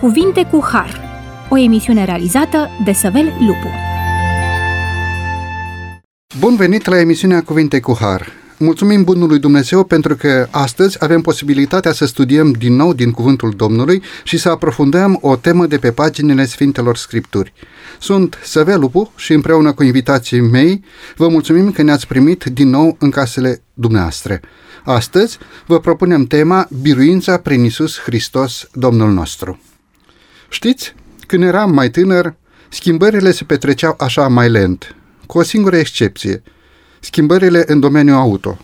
Cuvinte cu Har, o emisiune realizată de Săvel Lupu. Bun venit la emisiunea Cuvinte cu Har. Mulțumim Bunului Dumnezeu pentru că astăzi avem posibilitatea să studiem din nou din Cuvântul Domnului și să aprofundăm o temă de pe paginile Sfintelor Scripturi. Sunt Săvel Lupu și împreună cu invitații mei vă mulțumim că ne-ați primit din nou în casele dumneavoastră. Astăzi vă propunem tema Biruința prin Isus Hristos, Domnul nostru. Știți, când eram mai tânăr, schimbările se petreceau așa mai lent, cu o singură excepție, schimbările în domeniul auto.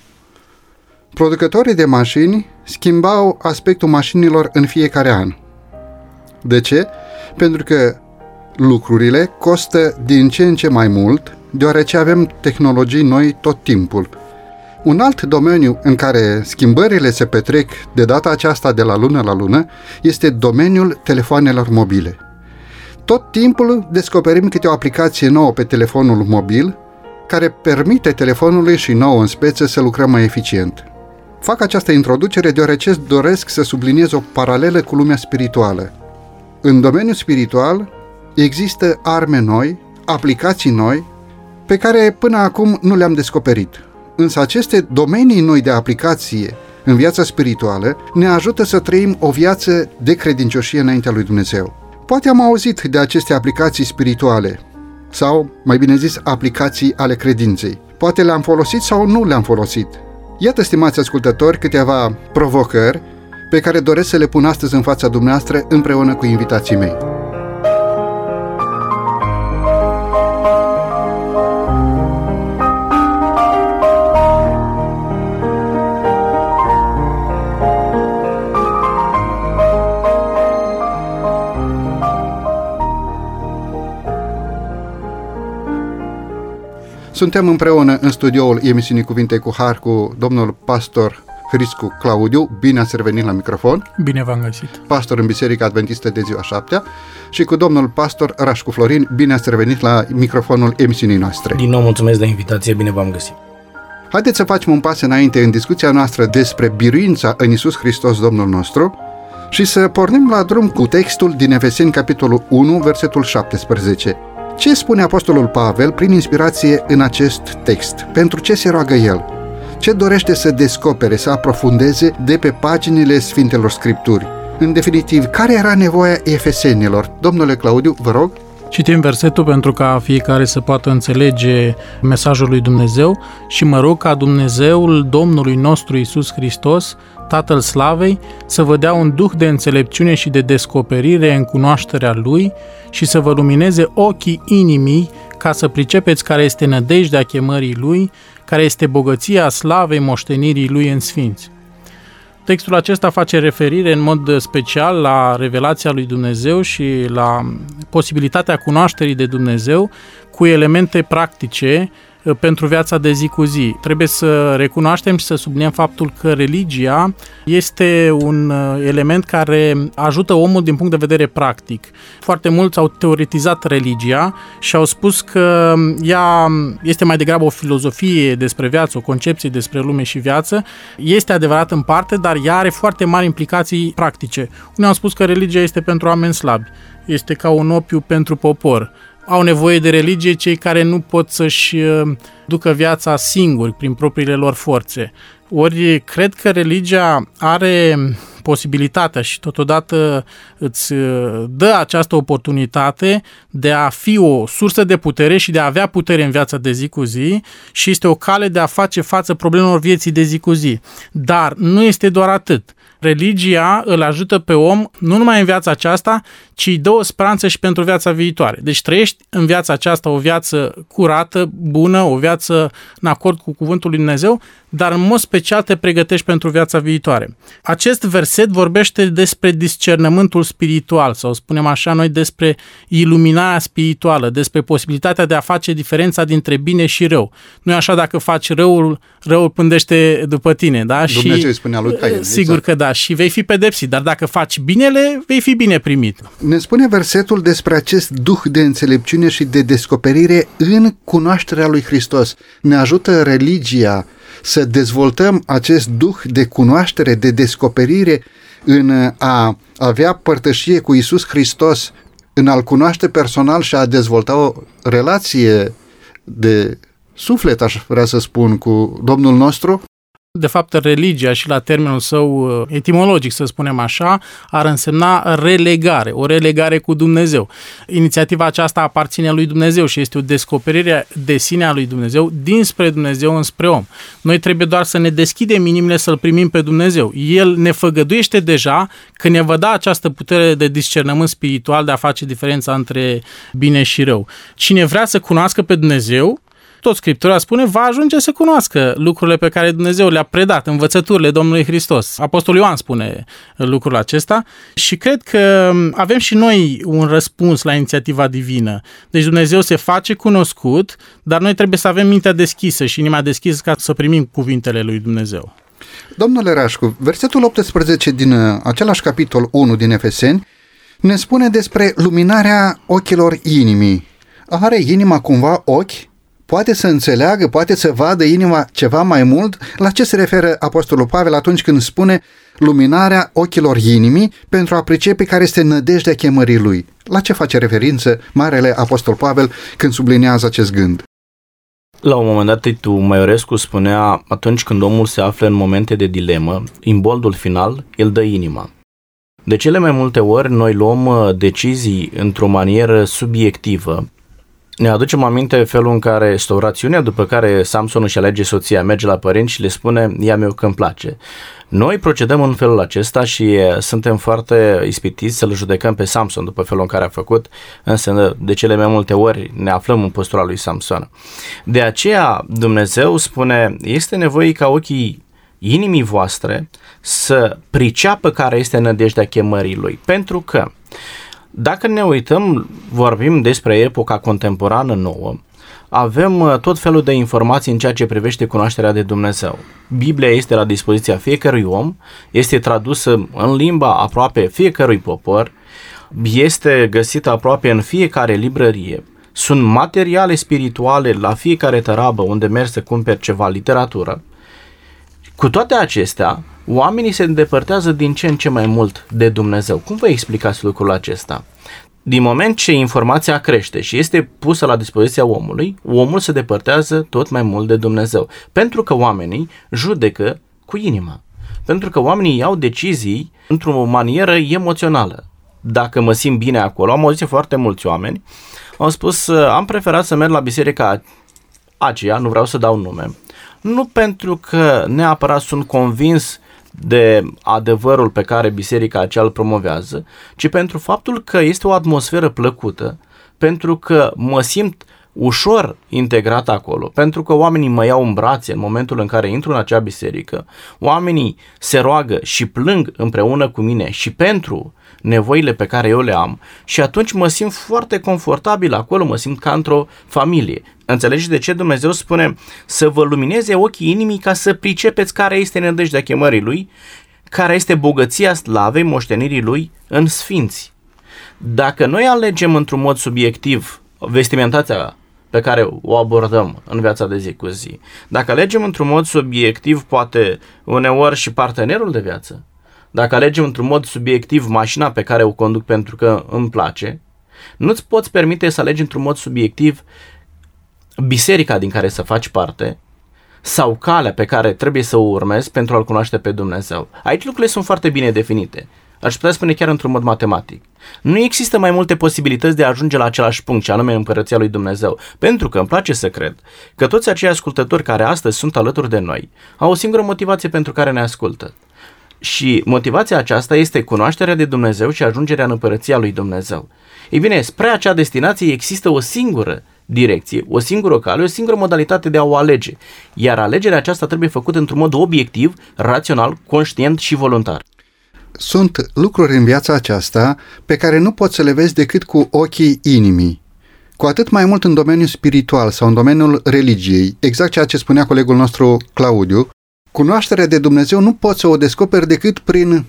Producătorii de mașini schimbau aspectul mașinilor în fiecare an. De ce? Pentru că lucrurile costă din ce în ce mai mult, deoarece avem tehnologii noi tot timpul – un alt domeniu în care schimbările se petrec de data aceasta de la lună la lună este domeniul telefoanelor mobile. Tot timpul descoperim câte o aplicație nouă pe telefonul mobil care permite telefonului și nouă în speță să lucrăm mai eficient. Fac această introducere deoarece doresc să subliniez o paralelă cu lumea spirituală. În domeniul spiritual există arme noi, aplicații noi, pe care până acum nu le-am descoperit – Însă aceste domenii noi de aplicație în viața spirituală ne ajută să trăim o viață de credincioșie înaintea lui Dumnezeu. Poate am auzit de aceste aplicații spirituale, sau, mai bine zis, aplicații ale credinței. Poate le-am folosit sau nu le-am folosit. Iată, stimați ascultători, câteva provocări pe care doresc să le pun astăzi în fața dumneavoastră împreună cu invitații mei. Suntem împreună în studioul emisiunii Cuvinte cu Har cu domnul pastor Hriscu Claudiu. Bine ați revenit la microfon. Bine v-am găsit. Pastor în Biserica Adventistă de ziua 7 și cu domnul pastor Rașcu Florin. Bine ați revenit la microfonul emisiunii noastre. Din nou mulțumesc de invitație, bine v-am găsit. Haideți să facem un pas înainte în discuția noastră despre biruința în Isus Hristos Domnul nostru și să pornim la drum cu textul din Efeseni capitolul 1, versetul 17. Ce spune Apostolul Pavel prin inspirație în acest text? Pentru ce se roagă el? Ce dorește să descopere, să aprofundeze de pe paginile Sfintelor Scripturi? În definitiv, care era nevoia efesenilor? Domnule Claudiu, vă rog. Citim versetul pentru ca fiecare să poată înțelege mesajul lui Dumnezeu și mă rog ca Dumnezeul Domnului nostru Isus Hristos, Tatăl Slavei, să vă dea un duh de înțelepciune și de descoperire în cunoașterea Lui și să vă lumineze ochii inimii ca să pricepeți care este nădejdea chemării Lui, care este bogăția slavei moștenirii Lui în Sfinți. Textul acesta face referire în mod special la revelația lui Dumnezeu și la posibilitatea cunoașterii de Dumnezeu cu elemente practice Uh, pentru viața de zi cu zi. Trebuie să recunoaștem și să subliniem faptul că religia este un uh, element care ajută omul din punct de vedere practic. Foarte mulți au teoretizat religia și au spus că ea este mai degrabă o filozofie despre viață, o concepție despre lume și viață. Este adevărat în parte, dar ea are foarte mari implicații practice. Unii au spus că religia este pentru oameni slabi, este ca un opiu pentru popor au nevoie de religie cei care nu pot să-și uh, ducă viața singuri prin propriile lor forțe. Ori cred că religia are posibilitatea și totodată îți uh, dă această oportunitate de a fi o sursă de putere și de a avea putere în viața de zi cu zi și este o cale de a face față problemelor vieții de zi cu zi. Dar nu este doar atât religia îl ajută pe om nu numai în viața aceasta, ci îi dă o speranță și pentru viața viitoare. Deci trăiești în viața aceasta o viață curată, bună, o viață în acord cu cuvântul lui Dumnezeu, dar în mod special te pregătești pentru viața viitoare. Acest verset vorbește despre discernământul spiritual, sau spunem așa noi despre iluminarea spirituală, despre posibilitatea de a face diferența dintre bine și rău. Nu e așa dacă faci răul, răul pândește după tine, da? Dumnezeu și, îi spunea lui Cain. Sigur exact. că da, și vei fi pedepsit, dar dacă faci binele, vei fi bine primit. Ne spune versetul despre acest duh de înțelepciune și de descoperire în cunoașterea lui Hristos. Ne ajută religia să dezvoltăm acest duh de cunoaștere, de descoperire în a avea părtășie cu Isus Hristos, în a-L cunoaște personal și a dezvolta o relație de suflet, aș vrea să spun, cu Domnul nostru? De fapt, religia și la termenul său uh, etimologic, să spunem așa, ar însemna relegare, o relegare cu Dumnezeu. Inițiativa aceasta aparține lui Dumnezeu și este o descoperire de sine a lui Dumnezeu dinspre Dumnezeu înspre om. Noi trebuie doar să ne deschidem inimile să-L primim pe Dumnezeu. El ne făgăduiește deja că ne va da această putere de discernământ spiritual de a face diferența între bine și rău. Cine vrea să cunoască pe Dumnezeu, tot Scriptura spune, va ajunge să cunoască lucrurile pe care Dumnezeu le-a predat, învățăturile Domnului Hristos. Apostolul Ioan spune lucrul acesta și cred că avem și noi un răspuns la inițiativa divină. Deci Dumnezeu se face cunoscut, dar noi trebuie să avem mintea deschisă și inima deschisă ca să primim cuvintele lui Dumnezeu. Domnule Rașcu, versetul 18 din uh, același capitol 1 din Efeseni ne spune despre luminarea ochilor inimii. Are inima cumva ochi? Poate să înțeleagă, poate să vadă inima ceva mai mult, la ce se referă Apostolul Pavel atunci când spune luminarea ochilor inimii pentru a pricepe care este nădejdea chemării lui. La ce face referință Marele Apostol Pavel când sublinează acest gând? La un moment dat, Titu Maiorescu spunea, atunci când omul se află în momente de dilemă, imboldul final îl dă inima. De cele mai multe ori, noi luăm uh, decizii într-o manieră subiectivă, ne aducem aminte felul în care este o rațiune, după care Samson își alege soția, merge la părinți și le spune, ia meu că îmi place. Noi procedăm în felul acesta și suntem foarte ispitiți să-l judecăm pe Samson după felul în care a făcut, însă de cele mai multe ori ne aflăm în postura lui Samson. De aceea Dumnezeu spune, este nevoie ca ochii inimii voastre să priceapă care este nădejdea chemării lui, pentru că dacă ne uităm, vorbim despre epoca contemporană nouă, avem uh, tot felul de informații în ceea ce privește cunoașterea de Dumnezeu. Biblia este la dispoziția fiecărui om, este tradusă în limba aproape fiecărui popor, este găsită aproape în fiecare librărie. Sunt materiale spirituale la fiecare tărabă unde mergi să cumperi ceva literatură. Cu toate acestea, oamenii se îndepărtează din ce în ce mai mult de Dumnezeu. Cum vă explicați lucrul acesta? Din moment ce informația crește și este pusă la dispoziția omului, omul se depărtează tot mai mult de Dumnezeu. Pentru că oamenii judecă cu inima. Pentru că oamenii iau decizii într-o manieră emoțională. Dacă mă simt bine acolo, am auzit foarte mulți oameni, au spus, am preferat să merg la biserica aceea, nu vreau să dau nume, nu pentru că neapărat sunt convins de adevărul pe care biserica aceea îl promovează, ci pentru faptul că este o atmosferă plăcută, pentru că mă simt ușor integrat acolo, pentru că oamenii mă iau în brațe în momentul în care intru în acea biserică, oamenii se roagă și plâng împreună cu mine și pentru nevoile pe care eu le am și atunci mă simt foarte confortabil acolo, mă simt ca într-o familie. Înțelegeți de ce Dumnezeu spune să vă lumineze ochii inimii ca să pricepeți care este nădejdea chemării Lui, care este bogăția slavei moștenirii Lui în sfinți. Dacă noi alegem într-un mod subiectiv vestimentația pe care o abordăm în viața de zi cu zi, dacă alegem într-un mod subiectiv, poate uneori și partenerul de viață, dacă alegem într-un mod subiectiv mașina pe care o conduc pentru că îmi place, nu-ți poți permite să alegi într-un mod subiectiv biserica din care să faci parte sau calea pe care trebuie să o urmezi pentru a-L cunoaște pe Dumnezeu. Aici lucrurile sunt foarte bine definite. Aș putea spune chiar într-un mod matematic. Nu există mai multe posibilități de a ajunge la același punct, ce anume împărăția lui Dumnezeu. Pentru că îmi place să cred că toți acei ascultători care astăzi sunt alături de noi au o singură motivație pentru care ne ascultă. Și motivația aceasta este cunoașterea de Dumnezeu și ajungerea în împărăția lui Dumnezeu. Ei bine, spre acea destinație există o singură direcție, o singură cale, o singură modalitate de a o alege. Iar alegerea aceasta trebuie făcută într-un mod obiectiv, rațional, conștient și voluntar. Sunt lucruri în viața aceasta pe care nu poți să le vezi decât cu ochii inimii. Cu atât mai mult în domeniul spiritual sau în domeniul religiei, exact ceea ce spunea colegul nostru Claudiu, cunoașterea de Dumnezeu nu poți să o descoperi decât prin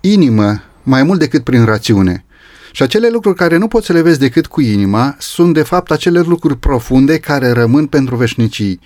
inimă, mai mult decât prin rațiune. Și acele lucruri care nu poți să le vezi decât cu inima sunt de fapt acele lucruri profunde care rămân pentru veșnicii.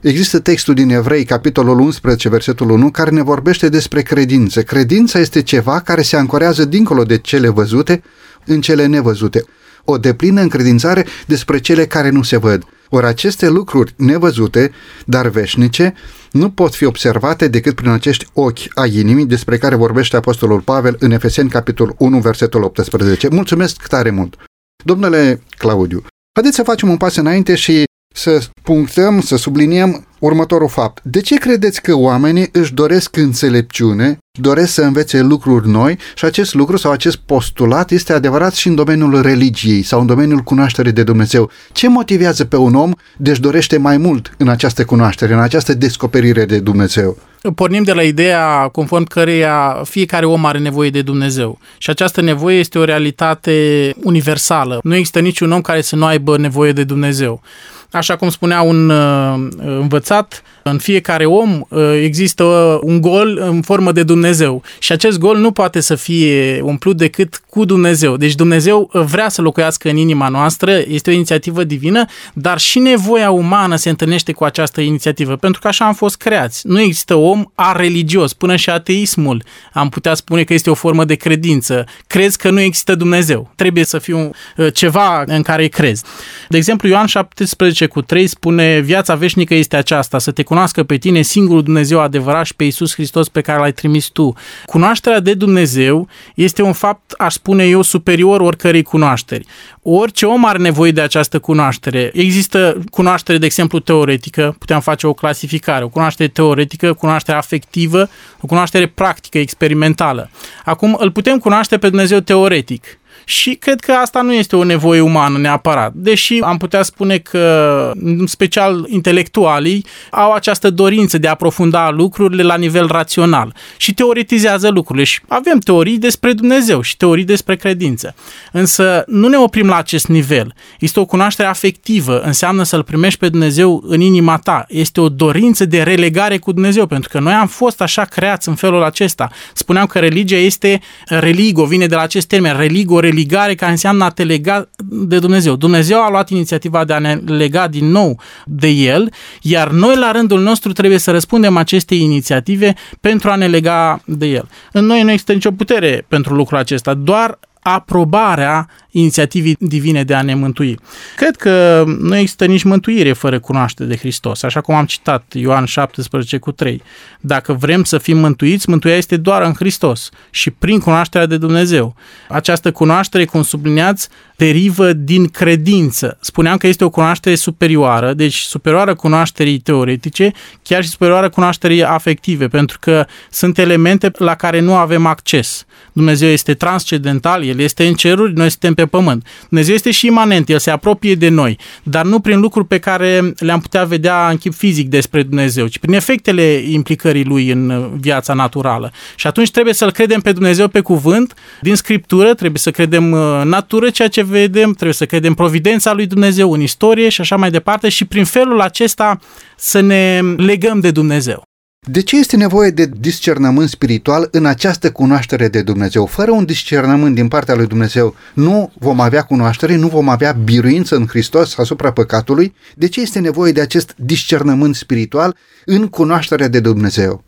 Există textul din Evrei, capitolul 11, versetul 1, care ne vorbește despre credință. Credința este ceva care se ancorează dincolo de cele văzute în cele nevăzute. O deplină încredințare despre cele care nu se văd. Ori aceste lucruri nevăzute, dar veșnice, nu pot fi observate decât prin acești ochi a inimii despre care vorbește Apostolul Pavel în Efeseni, capitolul 1, versetul 18. Mulțumesc tare mult! Domnule Claudiu, haideți să facem un pas înainte și să punctăm, să subliniem următorul fapt. De ce credeți că oamenii își doresc înțelepciune, doresc să învețe lucruri noi și acest lucru sau acest postulat este adevărat și în domeniul religiei sau în domeniul cunoașterii de Dumnezeu? Ce motivează pe un om de își dorește mai mult în această cunoaștere, în această descoperire de Dumnezeu? Pornim de la ideea conform căreia fiecare om are nevoie de Dumnezeu și această nevoie este o realitate universală. Nu există niciun om care să nu aibă nevoie de Dumnezeu. Așa cum spunea un uh, învățat, în fiecare om uh, există un gol în formă de Dumnezeu și acest gol nu poate să fie umplut decât cu Dumnezeu. Deci Dumnezeu vrea să locuiască în inima noastră, este o inițiativă divină, dar și nevoia umană se întâlnește cu această inițiativă, pentru că așa am fost creați. Nu există om religios, până și ateismul am putea spune că este o formă de credință. Crezi că nu există Dumnezeu. Trebuie să fiu uh, ceva în care crezi. De exemplu, Ioan 17 cu 3 spune viața veșnică este aceasta, să te cunoască pe tine singurul Dumnezeu adevărat și pe Iisus Hristos pe care l-ai trimis tu. Cunoașterea de Dumnezeu este un fapt, aș spune eu, superior oricărei cunoașteri. Orice om are nevoie de această cunoaștere. Există cunoaștere, de exemplu, teoretică, putem face o clasificare, o cunoaștere teoretică, cunoaștere afectivă, o cunoaștere practică, experimentală. Acum îl putem cunoaște pe Dumnezeu teoretic și cred că asta nu este o nevoie umană neapărat, deși am putea spune că, în special intelectualii, au această dorință de a aprofunda lucrurile la nivel rațional și teoretizează lucrurile și avem teorii despre Dumnezeu și teorii despre credință. Însă nu ne oprim la acest nivel. Este o cunoaștere afectivă, înseamnă să-L primești pe Dumnezeu în inima ta. Este o dorință de relegare cu Dumnezeu, pentru că noi am fost așa creați în felul acesta. Spuneam că religia este religo, vine de la acest termen, religo, religo religare care înseamnă a te lega de Dumnezeu. Dumnezeu a luat inițiativa de a ne lega din nou de El, iar noi la rândul nostru trebuie să răspundem acestei inițiative pentru a ne lega de El. În noi nu există nicio putere pentru lucrul acesta, doar aprobarea inițiativii divine de a ne mântui. Cred că nu există nici mântuire fără cunoaștere de Hristos, așa cum am citat Ioan 17 cu 3. Dacă vrem să fim mântuiți, mântuirea este doar în Hristos și prin cunoașterea de Dumnezeu. Această cunoaștere, cum subliniați, derivă din credință. Spuneam că este o cunoaștere superioară, deci superioară cunoașterii teoretice, chiar și superioară cunoașterii afective, pentru că sunt elemente la care nu avem acces. Dumnezeu este transcendental, El este în ceruri, noi suntem pe pământ. Dumnezeu este și imanent, El se apropie de noi, dar nu prin lucruri pe care le-am putea vedea în chip fizic despre Dumnezeu, ci prin efectele implicării Lui în viața naturală. Și atunci trebuie să-L credem pe Dumnezeu pe cuvânt, din Scriptură, trebuie să credem în natură ceea ce vedem, trebuie să credem providența lui Dumnezeu în istorie și așa mai departe și prin felul acesta să ne legăm de Dumnezeu. De ce este nevoie de discernământ spiritual în această cunoaștere de Dumnezeu? Fără un discernământ din partea lui Dumnezeu, nu vom avea cunoaștere, nu vom avea biruință în Hristos asupra păcatului. De ce este nevoie de acest discernământ spiritual în cunoașterea de Dumnezeu?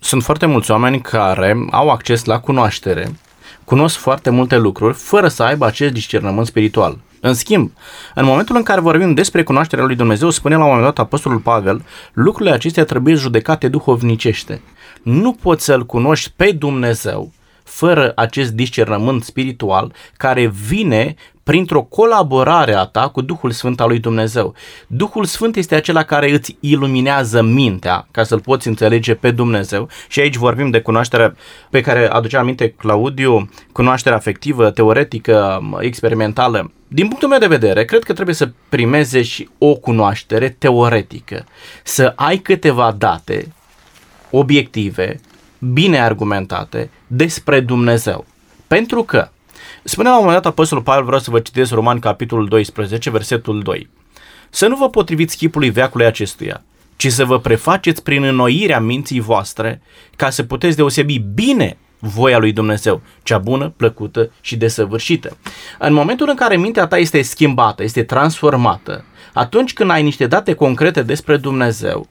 Sunt foarte mulți oameni care au acces la cunoaștere, cunosc foarte multe lucruri, fără să aibă acest discernământ spiritual. În schimb, în momentul în care vorbim despre cunoașterea lui Dumnezeu, spune la un moment dat Apostolul Pavel, lucrurile acestea trebuie judecate duhovnicește. Nu poți să-L cunoști pe Dumnezeu fără acest discernământ spiritual care vine printr-o colaborare a ta cu Duhul Sfânt al lui Dumnezeu. Duhul Sfânt este acela care îți iluminează mintea ca să-L poți înțelege pe Dumnezeu și aici vorbim de cunoașterea pe care aducea aminte Claudiu, cunoașterea afectivă, teoretică, experimentală. Din punctul meu de vedere, cred că trebuie să primeze și o cunoaștere teoretică, să ai câteva date obiective, bine argumentate despre Dumnezeu. Pentru că Spune la un moment dat Apostolul Pavel, vreau să vă citesc Roman capitolul 12, versetul 2. Să nu vă potriviți chipului veacului acestuia, ci să vă prefaceți prin înnoirea minții voastre, ca să puteți deosebi bine voia lui Dumnezeu, cea bună, plăcută și desăvârșită. În momentul în care mintea ta este schimbată, este transformată, atunci când ai niște date concrete despre Dumnezeu,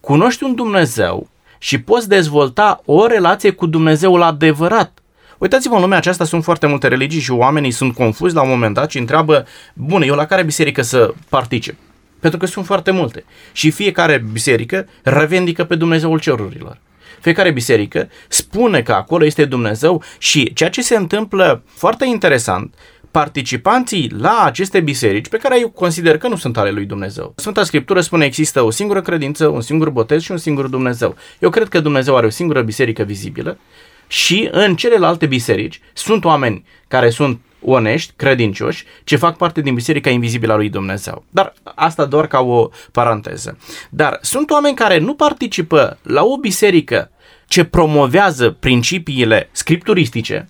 cunoști un Dumnezeu și poți dezvolta o relație cu Dumnezeul adevărat. Uitați-vă, în lumea aceasta sunt foarte multe religii și oamenii sunt confuzi la un moment dat și întreabă, bun, eu la care biserică să particip? Pentru că sunt foarte multe. Și fiecare biserică revendică pe Dumnezeul cerurilor. Fiecare biserică spune că acolo este Dumnezeu și ceea ce se întâmplă foarte interesant, participanții la aceste biserici, pe care eu consider că nu sunt ale lui Dumnezeu. Sfânta Scriptură spune există o singură credință, un singur botez și un singur Dumnezeu. Eu cred că Dumnezeu are o singură biserică vizibilă și în celelalte biserici sunt oameni care sunt onești, credincioși, ce fac parte din Biserica Invizibilă a lui Dumnezeu. Dar asta doar ca o paranteză. Dar sunt oameni care nu participă la o biserică ce promovează principiile scripturistice,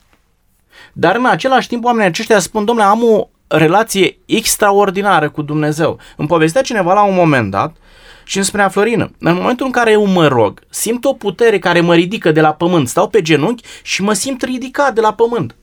dar în același timp oamenii aceștia spun, domnule, am o relație extraordinară cu Dumnezeu. Îmi povestea cineva la un moment dat și îmi spunea Florină, în momentul în care eu mă rog, simt o putere care mă ridică de la pământ, stau pe genunchi și mă simt ridicat de la pământ.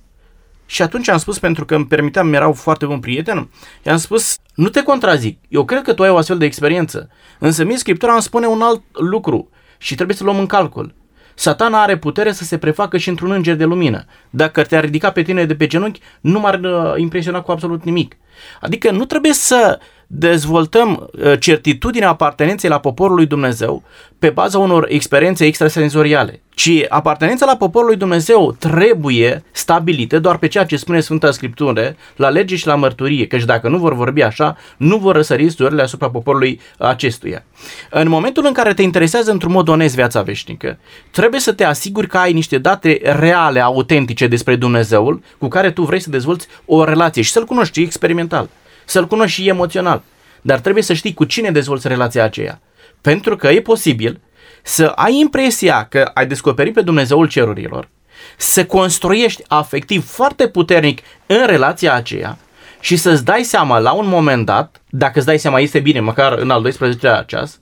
Și atunci am spus, pentru că îmi permiteam, erau foarte bun prieten, i-am spus, nu te contrazic, eu cred că tu ai o astfel de experiență, însă mie Scriptura îmi spune un alt lucru și trebuie să luăm în calcul. Satana are putere să se prefacă și într-un înger de lumină. Dacă te-ar ridica pe tine de pe genunchi, nu m-ar uh, impresiona cu absolut nimic. Adică nu trebuie să dezvoltăm uh, certitudinea apartenenței la poporul lui Dumnezeu pe baza unor experiențe extrasenzoriale, ci apartenența la poporul lui Dumnezeu trebuie stabilită doar pe ceea ce spune Sfânta Scriptură, la lege și la mărturie, căci dacă nu vor vorbi așa, nu vor răsări zorile asupra poporului acestuia. În momentul în care te interesează într-un mod onest viața veșnică, trebuie să te asiguri că ai niște date reale, autentice despre Dumnezeul cu care tu vrei să dezvolți o relație și să-L cunoști experimental să-l cunoști și emoțional. Dar trebuie să știi cu cine dezvolți relația aceea. Pentru că e posibil să ai impresia că ai descoperit pe Dumnezeul cerurilor, să construiești afectiv foarte puternic în relația aceea și să-ți dai seama la un moment dat, dacă îți dai seama este bine, măcar în al 12-lea ceas,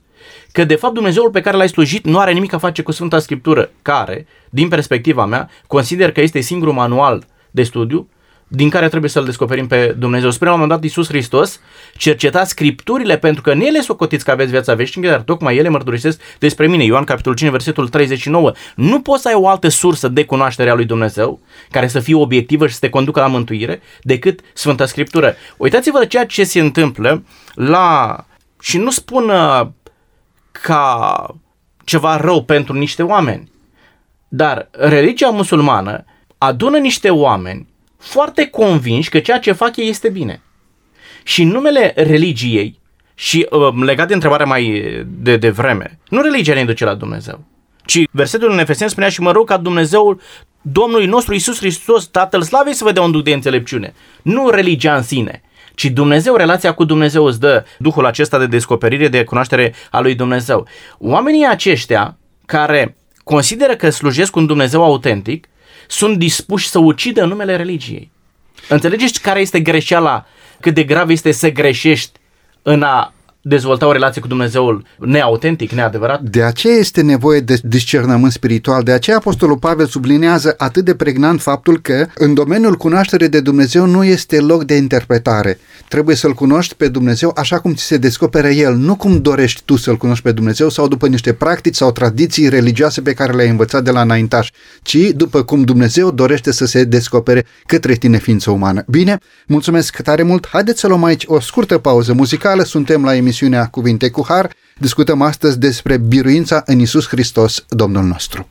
că de fapt Dumnezeul pe care l-ai slujit nu are nimic a face cu Sfânta Scriptură, care, din perspectiva mea, consider că este singurul manual de studiu din care trebuie să-L descoperim pe Dumnezeu. Spre la un moment dat Iisus Hristos, cercetați scripturile pentru că în ele socotiți că aveți viața veșnică, dar tocmai ele mărturisesc despre mine. Ioan capitolul 5, versetul 39. Nu poți să ai o altă sursă de cunoaștere a lui Dumnezeu care să fie obiectivă și să te conducă la mântuire decât Sfânta Scriptură. Uitați-vă la ceea ce se întâmplă la... și nu spun uh, ca ceva rău pentru niște oameni, dar religia musulmană adună niște oameni foarte convinși că ceea ce fac ei este bine. Și în numele religiei, și uh, legat de întrebarea mai de, de vreme, nu religia ne duce la Dumnezeu, ci versetul în Efeseni spunea și mă rog ca Dumnezeul Domnului nostru Isus Hristos, Tatăl Slavei, să vă dea un duc de înțelepciune. Nu religia în sine, ci Dumnezeu, relația cu Dumnezeu îți dă Duhul acesta de descoperire, de cunoaștere a lui Dumnezeu. Oamenii aceștia care consideră că slujesc un Dumnezeu autentic, sunt dispuși să ucidă în numele religiei. Înțelegeți care este greșeala, cât de grav este să greșești în a dezvolta o relație cu Dumnezeul neautentic, neadevărat? De aceea este nevoie de discernământ spiritual, de aceea Apostolul Pavel sublinează atât de pregnant faptul că în domeniul cunoașterii de Dumnezeu nu este loc de interpretare. Trebuie să-L cunoști pe Dumnezeu așa cum ți se descoperă El, nu cum dorești tu să-L cunoști pe Dumnezeu sau după niște practici sau tradiții religioase pe care le-ai învățat de la înaintaș, ci după cum Dumnezeu dorește să se descopere către tine ființă umană. Bine, mulțumesc tare mult, haideți să luăm aici o scurtă pauză muzicală, suntem la emisiune emisiunea Cuvinte cu Har, discutăm astăzi despre biruința în Isus Hristos, Domnul nostru.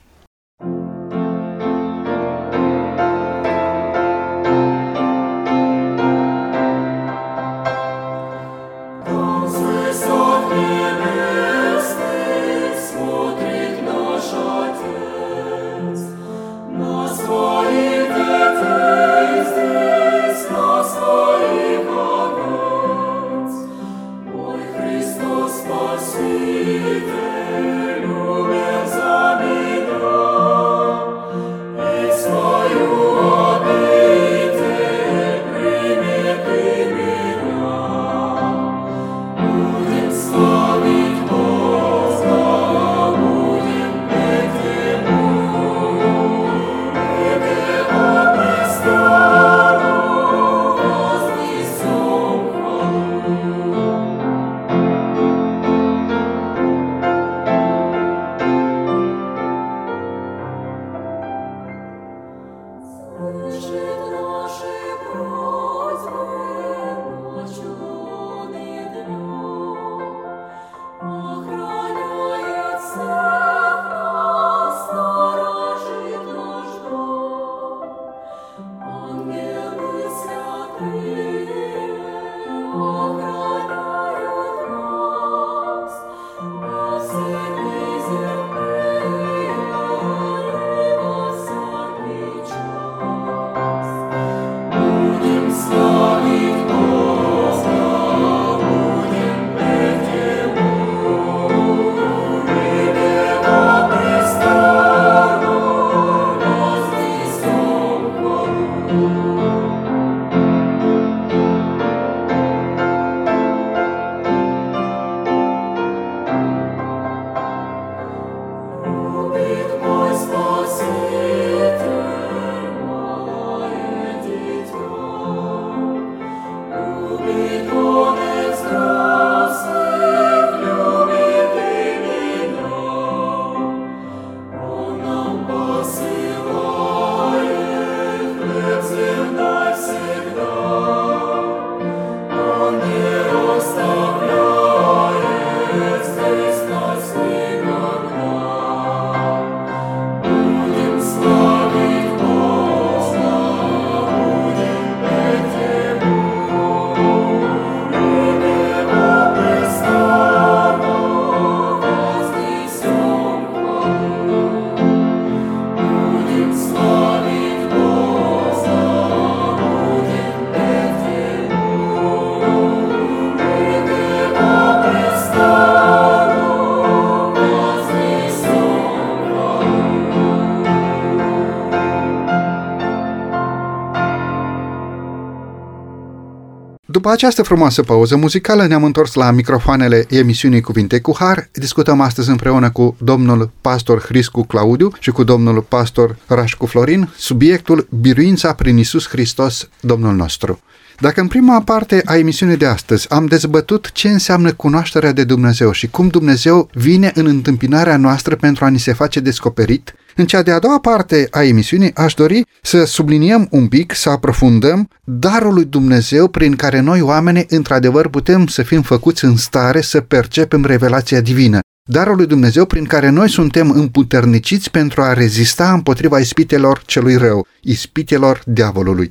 După această frumoasă pauză muzicală ne-am întors la microfoanele emisiunii Cuvinte cu Har. Discutăm astăzi împreună cu domnul pastor Hriscu Claudiu și cu domnul pastor Rașcu Florin subiectul Biruința prin Isus Hristos, Domnul nostru. Dacă în prima parte a emisiunii de astăzi am dezbătut ce înseamnă cunoașterea de Dumnezeu și cum Dumnezeu vine în întâmpinarea noastră pentru a ni se face descoperit, în cea de-a doua parte a emisiunii aș dori să subliniem un pic, să aprofundăm darul lui Dumnezeu prin care noi oameni într-adevăr putem să fim făcuți în stare să percepem revelația divină. Darul lui Dumnezeu prin care noi suntem împuterniciți pentru a rezista împotriva ispitelor celui rău, ispitelor diavolului.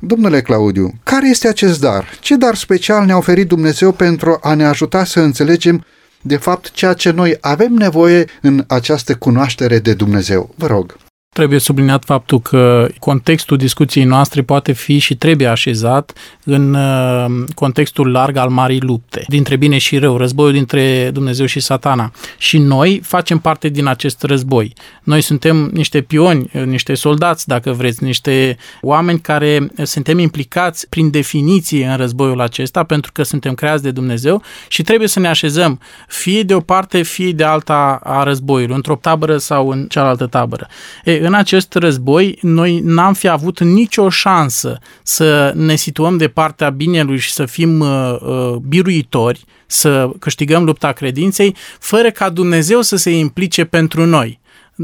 Domnule Claudiu, care este acest dar? Ce dar special ne-a oferit Dumnezeu pentru a ne ajuta să înțelegem de fapt ceea ce noi avem nevoie în această cunoaștere de Dumnezeu? Vă rog. Trebuie subliniat faptul că contextul discuției noastre poate fi și trebuie așezat în uh, contextul larg al marii lupte, dintre bine și rău, războiul dintre Dumnezeu și satana. Și noi facem parte din acest război. Noi suntem niște pioni, niște soldați, dacă vreți, niște oameni care suntem implicați prin definiție în războiul acesta, pentru că suntem creați de Dumnezeu și trebuie să ne așezăm fie de o parte, fie de alta a războiului, într-o tabără sau în cealaltă tabără. E, în acest război, noi n-am fi avut nicio șansă să ne situăm de partea binelui și să fim uh, uh, biruitori, să câștigăm lupta credinței, fără ca Dumnezeu să se implice pentru noi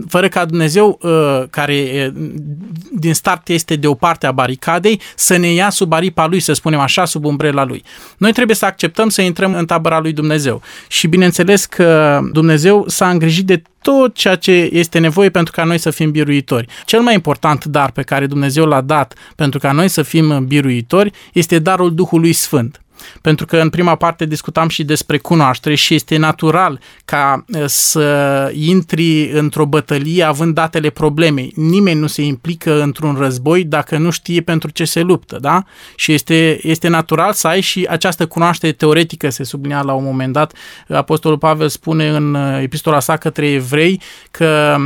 fără ca Dumnezeu, uh, care din start este de o parte a baricadei, să ne ia sub aripa lui, să spunem așa, sub umbrela lui. Noi trebuie să acceptăm să intrăm în tabăra lui Dumnezeu. Și bineînțeles că Dumnezeu s-a îngrijit de tot ceea ce este nevoie pentru ca noi să fim biruitori. Cel mai important dar pe care Dumnezeu l-a dat pentru ca noi să fim biruitori este darul Duhului Sfânt. Pentru că în prima parte discutam și despre cunoaștere și este natural ca să intri într-o bătălie având datele problemei. Nimeni nu se implică într-un război dacă nu știe pentru ce se luptă, da? Și este, este natural să ai și această cunoaștere teoretică, se sublinia la un moment dat. Apostolul Pavel spune în epistola sa către evrei că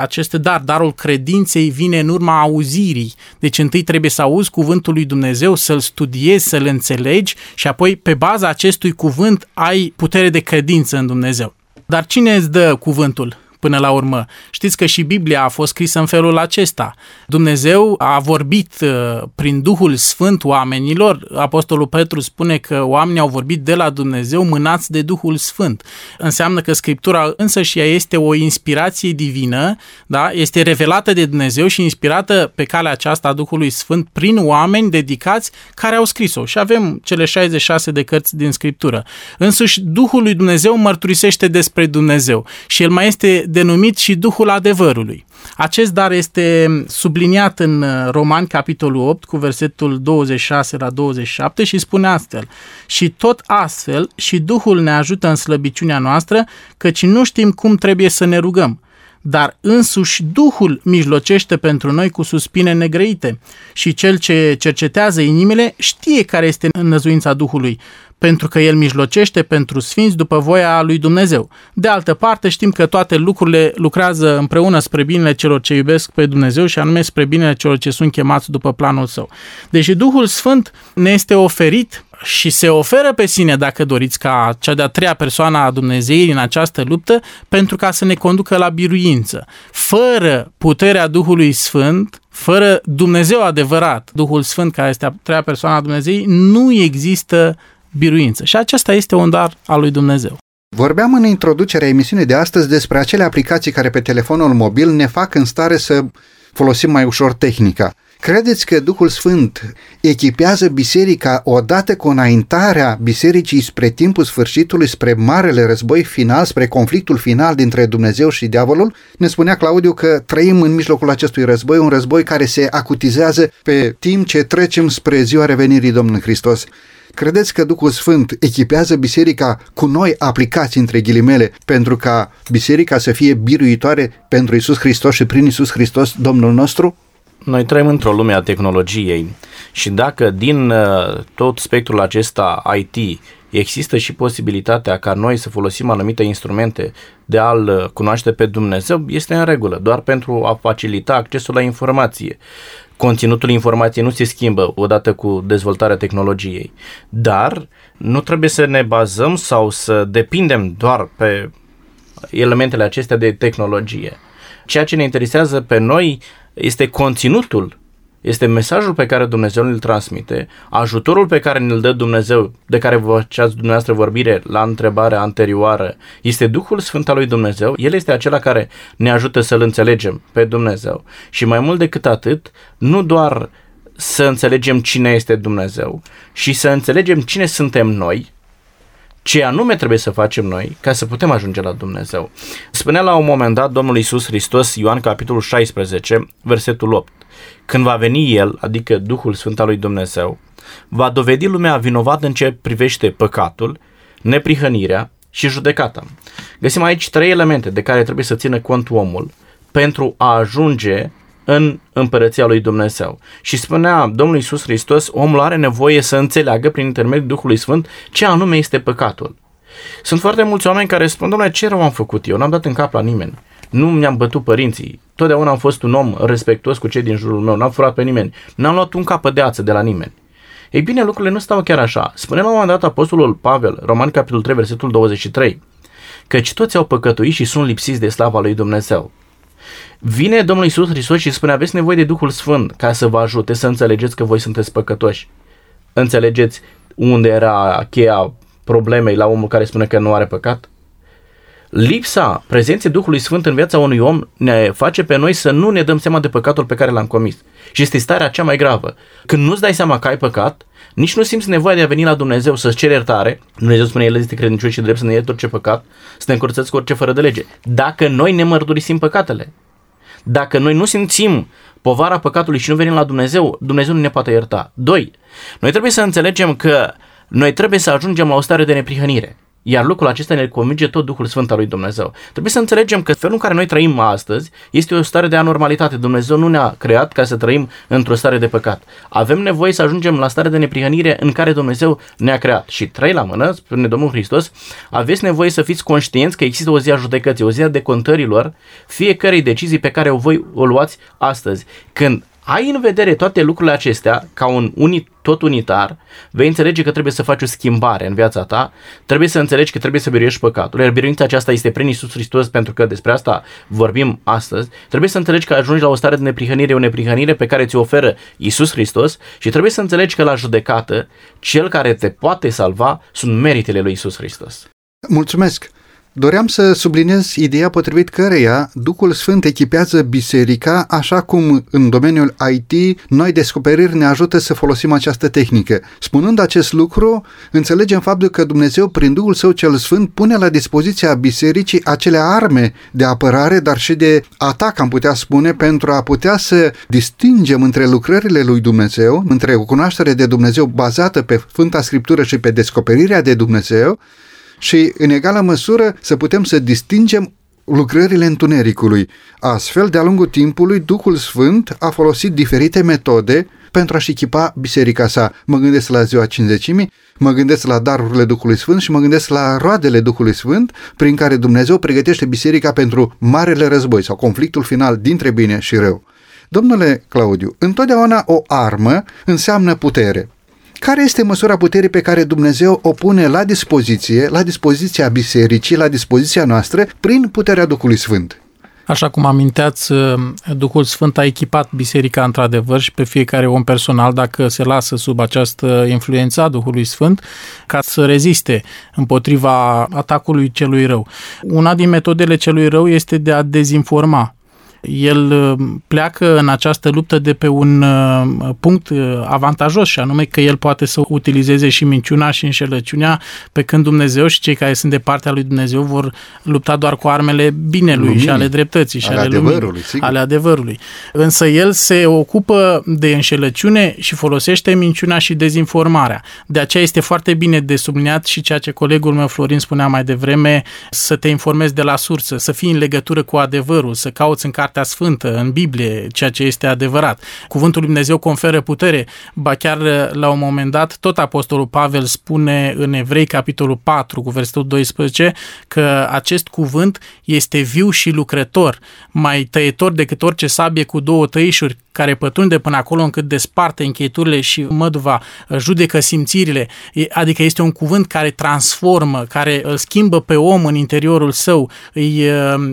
acest dar, darul credinței, vine în urma auzirii. Deci întâi trebuie să auzi cuvântul lui Dumnezeu, să-l studiezi, să-l înțelegi și apoi pe baza acestui cuvânt ai putere de credință în Dumnezeu. Dar cine îți dă cuvântul? Până la urmă. Știți că și Biblia a fost scrisă în felul acesta. Dumnezeu a vorbit uh, prin Duhul Sfânt oamenilor. Apostolul Petru spune că oamenii au vorbit de la Dumnezeu mânați de Duhul Sfânt. Înseamnă că Scriptura însă și ea este o inspirație divină, da? este revelată de Dumnezeu și inspirată pe calea aceasta a Duhului Sfânt prin oameni dedicați care au scris-o. Și avem cele 66 de cărți din Scriptură. Însuși Duhul lui Dumnezeu mărturisește despre Dumnezeu și el mai este denumit și Duhul adevărului. Acest dar este subliniat în uh, Roman, capitolul 8, cu versetul 26 la 27 și spune astfel Și tot astfel și Duhul ne ajută în slăbiciunea noastră, căci nu știm cum trebuie să ne rugăm dar însuși Duhul mijlocește pentru noi cu suspine negrăite și cel ce cercetează inimile știe care este înăzuința Duhului, pentru că el mijlocește pentru sfinți după voia lui Dumnezeu. De altă parte, știm că toate lucrurile lucrează împreună spre binele celor ce iubesc pe Dumnezeu și anume spre binele celor ce sunt chemați după planul său. Deci Duhul Sfânt ne este oferit și se oferă pe sine, dacă doriți, ca cea de-a treia persoană a Dumnezeirii în această luptă, pentru ca să ne conducă la biruință. Fără puterea Duhului Sfânt, fără Dumnezeu adevărat, Duhul Sfânt, care este a treia persoană a Dumnezeirii, nu există biruință. Și acesta este un dar al lui Dumnezeu. Vorbeam în introducerea emisiunii de astăzi despre acele aplicații care pe telefonul mobil ne fac în stare să folosim mai ușor tehnica. Credeți că Duhul Sfânt echipează biserica odată cu înaintarea bisericii spre timpul sfârșitului, spre marele război final, spre conflictul final dintre Dumnezeu și diavolul? Ne spunea Claudiu că trăim în mijlocul acestui război, un război care se acutizează pe timp ce trecem spre ziua revenirii Domnului Hristos. Credeți că Duhul Sfânt echipează biserica cu noi aplicați între ghilimele pentru ca biserica să fie biruitoare pentru Isus Hristos și prin Isus Hristos Domnul nostru? Noi trăim într-o lume a tehnologiei și dacă din uh, tot spectrul acesta IT există și posibilitatea ca noi să folosim anumite instrumente de a-L uh, cunoaște pe Dumnezeu, este în regulă, doar pentru a facilita accesul la informație. Conținutul informației nu se schimbă odată cu dezvoltarea tehnologiei, dar nu trebuie să ne bazăm sau să depindem doar pe elementele acestea de tehnologie. Ceea ce ne interesează pe noi este conținutul este mesajul pe care Dumnezeu îl transmite, ajutorul pe care ne-l dă Dumnezeu, de care vă făceați dumneavoastră vorbire la întrebarea anterioară, este Duhul Sfânt al lui Dumnezeu. El este acela care ne ajută să-L înțelegem pe Dumnezeu. Și mai mult decât atât, nu doar să înțelegem cine este Dumnezeu și să înțelegem cine suntem noi, ce anume trebuie să facem noi ca să putem ajunge la Dumnezeu. Spunea la un moment dat Domnul Iisus Hristos, Ioan capitolul 16, versetul 8, când va veni El, adică Duhul Sfânt al lui Dumnezeu, va dovedi lumea vinovată în ce privește păcatul, neprihănirea și judecata. Găsim aici trei elemente de care trebuie să țină cont omul pentru a ajunge în împărăția lui Dumnezeu. Și spunea Domnul Iisus Hristos, omul are nevoie să înțeleagă prin intermediul Duhului Sfânt ce anume este păcatul. Sunt foarte mulți oameni care spun, domnule, ce rău am făcut eu? N-am dat în cap la nimeni. Nu mi-am bătut părinții. Totdeauna am fost un om respectuos cu cei din jurul meu. N-am furat pe nimeni. N-am luat un capă de ață de la nimeni. Ei bine, lucrurile nu stau chiar așa. Spune la un moment dat Apostolul Pavel, Roman capitolul 3, versetul 23, căci toți au păcătuit și sunt lipsiți de slava lui Dumnezeu. Vine Domnul Iisus Hristos și spune, aveți nevoie de Duhul Sfânt ca să vă ajute să înțelegeți că voi sunteți păcătoși. Înțelegeți unde era cheia problemei la omul care spune că nu are păcat? Lipsa prezenței Duhului Sfânt în viața unui om ne face pe noi să nu ne dăm seama de păcatul pe care l-am comis. Și este starea cea mai gravă. Când nu-ți dai seama că ai păcat, nici nu simți nevoia de a veni la Dumnezeu să-ți ceri iertare. Dumnezeu spune, El este credincios și drept să ne ierte orice păcat, să ne încurțăți cu orice fără de lege. Dacă noi ne mărturisim păcatele, dacă noi nu simțim povara păcatului și nu venim la Dumnezeu, Dumnezeu nu ne poate ierta. Doi, noi trebuie să înțelegem că noi trebuie să ajungem la o stare de neprihănire. Iar lucrul acesta ne convinge tot Duhul Sfânt al lui Dumnezeu. Trebuie să înțelegem că felul în care noi trăim astăzi este o stare de anormalitate. Dumnezeu nu ne-a creat ca să trăim într-o stare de păcat. Avem nevoie să ajungem la stare de neprihănire în care Dumnezeu ne-a creat. Și trei la mână, spune Domnul Hristos, aveți nevoie să fiți conștienți că există o zi a judecății, o zi a decontărilor fiecărei decizii pe care o voi o luați astăzi. Când ai în vedere toate lucrurile acestea ca un unit, tot unitar, vei înțelege că trebuie să faci o schimbare în viața ta, trebuie să înțelegi că trebuie să biruiești păcatul, iar biruința aceasta este prin Isus Hristos, pentru că despre asta vorbim astăzi, trebuie să înțelegi că ajungi la o stare de neprihănire, o neprihănire pe care ți-o oferă Isus Hristos și trebuie să înțelegi că la judecată, cel care te poate salva sunt meritele lui Isus Hristos. Mulțumesc! Doream să subliniez ideea potrivit căreia Duhul Sfânt echipează biserica așa cum în domeniul IT noi descoperiri ne ajută să folosim această tehnică. Spunând acest lucru, înțelegem faptul că Dumnezeu prin Duhul Său cel Sfânt pune la dispoziția bisericii acele arme de apărare, dar și de atac, am putea spune, pentru a putea să distingem între lucrările lui Dumnezeu, între o cunoaștere de Dumnezeu bazată pe Sfânta Scriptură și pe descoperirea de Dumnezeu, și, în egală măsură, să putem să distingem lucrările întunericului. Astfel, de-a lungul timpului, Duhul Sfânt a folosit diferite metode pentru a-și echipa biserica sa. Mă gândesc la ziua cinzecimii, mă gândesc la darurile Duhului Sfânt și mă gândesc la roadele Duhului Sfânt prin care Dumnezeu pregătește biserica pentru marele război sau conflictul final dintre bine și rău. Domnule Claudiu, întotdeauna o armă înseamnă putere. Care este măsura puterii pe care Dumnezeu o pune la dispoziție, la dispoziția bisericii, la dispoziția noastră, prin puterea Duhului Sfânt? Așa cum aminteați, Duhul Sfânt a echipat biserica într-adevăr și pe fiecare om personal, dacă se lasă sub această influență a Duhului Sfânt, ca să reziste împotriva atacului celui rău. Una din metodele celui rău este de a dezinforma el uh, pleacă în această luptă de pe un uh, punct uh, avantajos și anume că el poate să utilizeze și minciuna și înșelăciunea pe când Dumnezeu și cei care sunt de partea lui Dumnezeu vor lupta doar cu armele binelui Luminii, și ale dreptății și ale, ale adevărului, luminii, ale adevărului. Însă el se ocupă de înșelăciune și folosește minciuna și dezinformarea. De aceea este foarte bine de subliniat și ceea ce colegul meu Florin spunea mai devreme, să te informezi de la sursă, să fii în legătură cu adevărul, să cauți în cartea Cartea Sfântă, în Biblie, ceea ce este adevărat. Cuvântul lui Dumnezeu conferă putere, ba chiar la un moment dat, tot Apostolul Pavel spune în Evrei, capitolul 4, cu versetul 12, că acest cuvânt este viu și lucrător, mai tăietor decât orice sabie cu două tăișuri, care pătrunde până acolo încât desparte încheieturile și măduva, judecă simțirile, adică este un cuvânt care transformă, care îl schimbă pe om în interiorul său, îi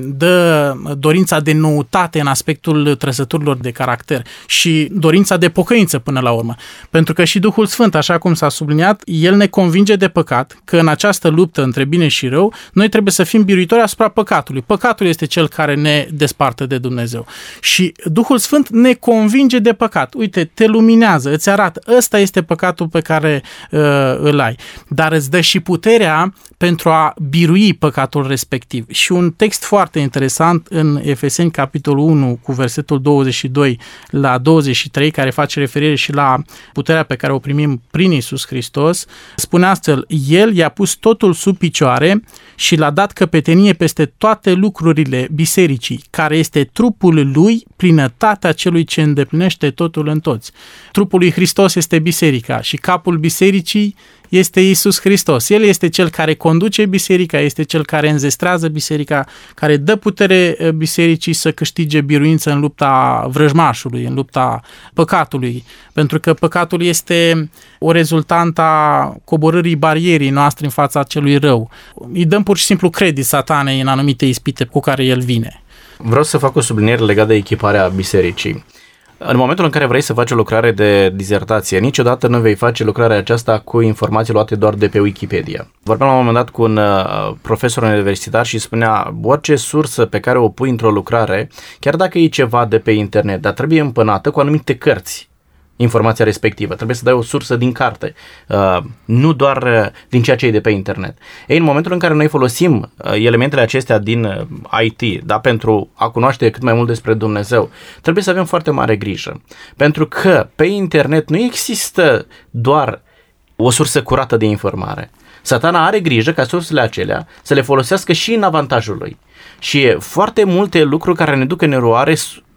dă dorința de noutate în aspectul trăsăturilor de caracter și dorința de pocăință până la urmă. Pentru că și Duhul Sfânt, așa cum s-a subliniat, el ne convinge de păcat, că în această luptă între bine și rău, noi trebuie să fim biruitori asupra păcatului. Păcatul este cel care ne desparte de Dumnezeu. Și Duhul Sfânt ne convinge de păcat. Uite, te luminează, îți arată, ăsta este păcatul pe care uh, îl ai. Dar îți dă și puterea pentru a birui păcatul respectiv. Și un text foarte interesant în Efeseni, capitolul 1, cu versetul 22 la 23, care face referire și la puterea pe care o primim prin Isus Hristos, spune astfel, El i-a pus totul sub picioare și l-a dat căpetenie peste toate lucrurile bisericii, care este trupul lui, plinătatea celui ce îndeplinește totul în toți. Trupul lui Hristos este biserica și capul bisericii este Isus Hristos. El este cel care conduce biserica, este cel care înzestrează biserica, care dă putere eh, bisericii să câștige biruință în lupta vrăjmașului, în lupta păcatului, pentru că păcatul este o rezultantă a coborârii barierii noastre în fața celui rău. Îi dăm pur și simplu credit satanei în anumite ispite cu care el vine. Vreau să fac o subliniere legată de echiparea bisericii. În momentul în care vrei să faci o lucrare de dizertație, niciodată nu vei face lucrarea aceasta cu informații luate doar de pe Wikipedia. Vorbeam la un moment dat cu un uh, profesor universitar și spunea orice sursă pe care o pui într-o lucrare, chiar dacă e ceva de pe internet, dar trebuie împănată cu anumite cărți informația respectivă. Trebuie să dai o sursă din carte, uh, nu doar uh, din ceea ce e de pe internet. Ei, în momentul în care noi folosim uh, elementele acestea din uh, IT, da, pentru a cunoaște cât mai mult despre Dumnezeu, trebuie să avem foarte mare grijă. Pentru că pe internet nu există doar o sursă curată de informare. Satana are grijă ca sursele acelea să le folosească și în avantajul lui. Și foarte multe lucruri care ne duc în eroare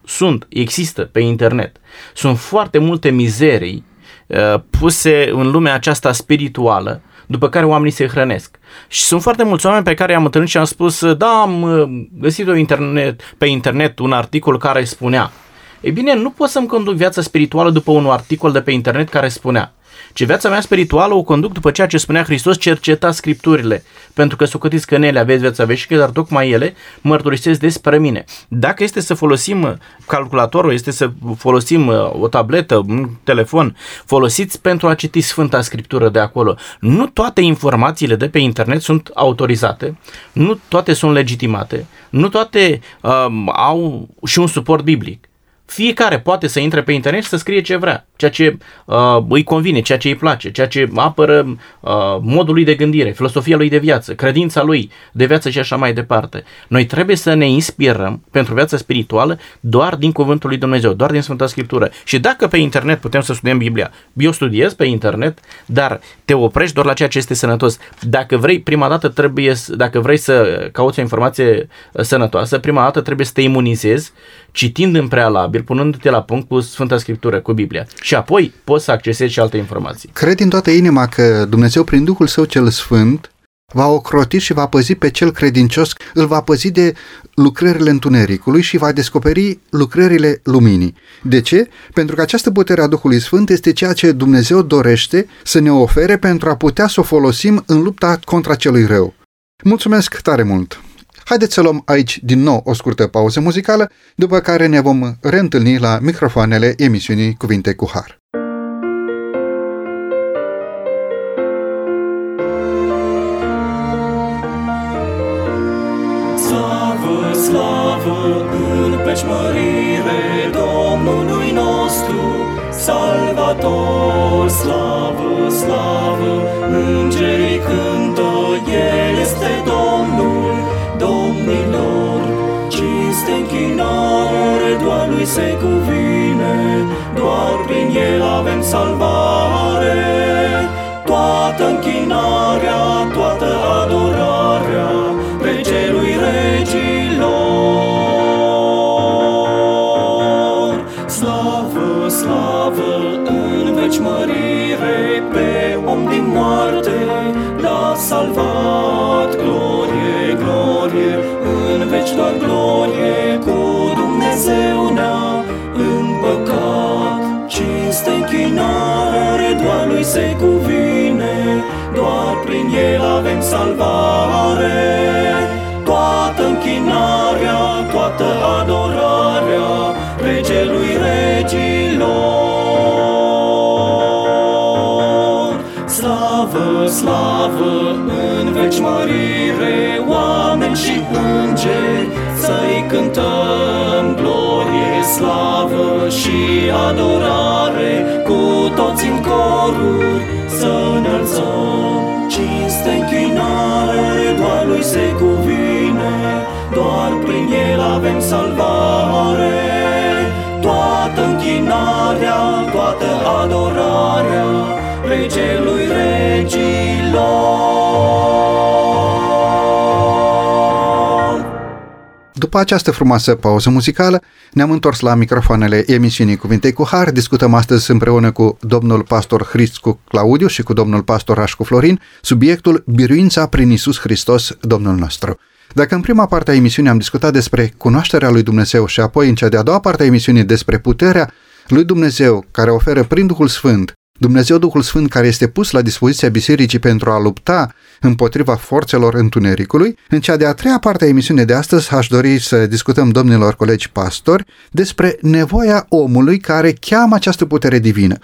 sunt, există pe internet. Sunt foarte multe mizerii uh, puse în lumea aceasta spirituală după care oamenii se hrănesc. Și sunt foarte mulți oameni pe care i-am întâlnit și am spus, da, am uh, găsit o internet, pe internet un articol care spunea. Ei bine, nu pot să-mi conduc viața spirituală după un articol de pe internet care spunea ci viața mea spirituală o conduc după ceea ce spunea Hristos, cerceta scripturile, pentru că socotiți că în ele aveți viața veșnică, dar tocmai ele mărturisesc despre mine. Dacă este să folosim calculatorul, este să folosim uh, o tabletă, un telefon, folosiți pentru a citi Sfânta Scriptură de acolo. Nu toate informațiile de pe internet sunt autorizate, nu toate sunt legitimate, nu toate um, au și un suport biblic. Fiecare poate să intre pe internet și să scrie ce vrea, ceea ce uh, îi convine, ceea ce îi place, ceea ce apără uh, modul lui de gândire, filosofia lui de viață, credința lui de viață și așa mai departe. Noi trebuie să ne inspirăm pentru viața spirituală doar din Cuvântul lui Dumnezeu, doar din Sfânta Scriptură. Și dacă pe internet putem să studiem Biblia, eu studiez pe internet, dar te oprești doar la ceea ce este sănătos. Dacă vrei, prima dată trebuie, dacă vrei să cauți o informație sănătoasă, prima dată trebuie să te imunizezi citind în prealabil, punându-te la punct cu Sfânta Scriptură, cu Biblia. Și apoi poți să accesezi și alte informații. Cred din toată inima că Dumnezeu, prin Duhul Său cel Sfânt, va ocroti și va păzi pe cel credincios, îl va păzi de lucrările întunericului și va descoperi lucrările luminii. De ce? Pentru că această putere a Duhului Sfânt este ceea ce Dumnezeu dorește să ne ofere pentru a putea să o folosim în lupta contra celui rău. Mulțumesc tare mult! Haideți să luăm aici din nou o scurtă pauză muzicală, după care ne vom reîntâlni la microfoanele emisiunii Cuvinte cu Har. Slavă, slavă, în peșmărire Domnului nostru, Salvator, slavă, se cuvine, doar prin el avem salvare. Toată închinarea, toată adorarea pe celui regilor. Slavă, slavă, în veci mărire, pe om din moarte l-a salvat. Glorie, glorie, în veci doar glorie, cu se cuvine, doar prin el avem salvare. Toată închinarea, toată adorarea, regelui regilor. Slavă, slavă, în veci mărire, oameni și îngeri, să-i cântăm glorie, slavă și adorare, cu toți în coruri să înălțăm cinste închinare, doar lui se cuvine, doar prin el avem salvare. Toată închinarea, toată adorarea, regelui regilor. După această frumoasă pauză muzicală, ne-am întors la microfoanele emisiunii Cuvintei cu Har. Discutăm astăzi împreună cu domnul pastor Hriscu Claudiu și cu domnul pastor Rașcu Florin subiectul Biruința prin Isus Hristos, Domnul nostru. Dacă în prima parte a emisiunii am discutat despre cunoașterea lui Dumnezeu și apoi în cea de-a doua parte a emisiunii despre puterea lui Dumnezeu care oferă prin Duhul Sfânt Dumnezeu Duhul Sfânt care este pus la dispoziția bisericii pentru a lupta împotriva forțelor întunericului, în cea de-a treia parte a emisiunii de astăzi aș dori să discutăm, domnilor colegi pastori, despre nevoia omului care cheamă această putere divină.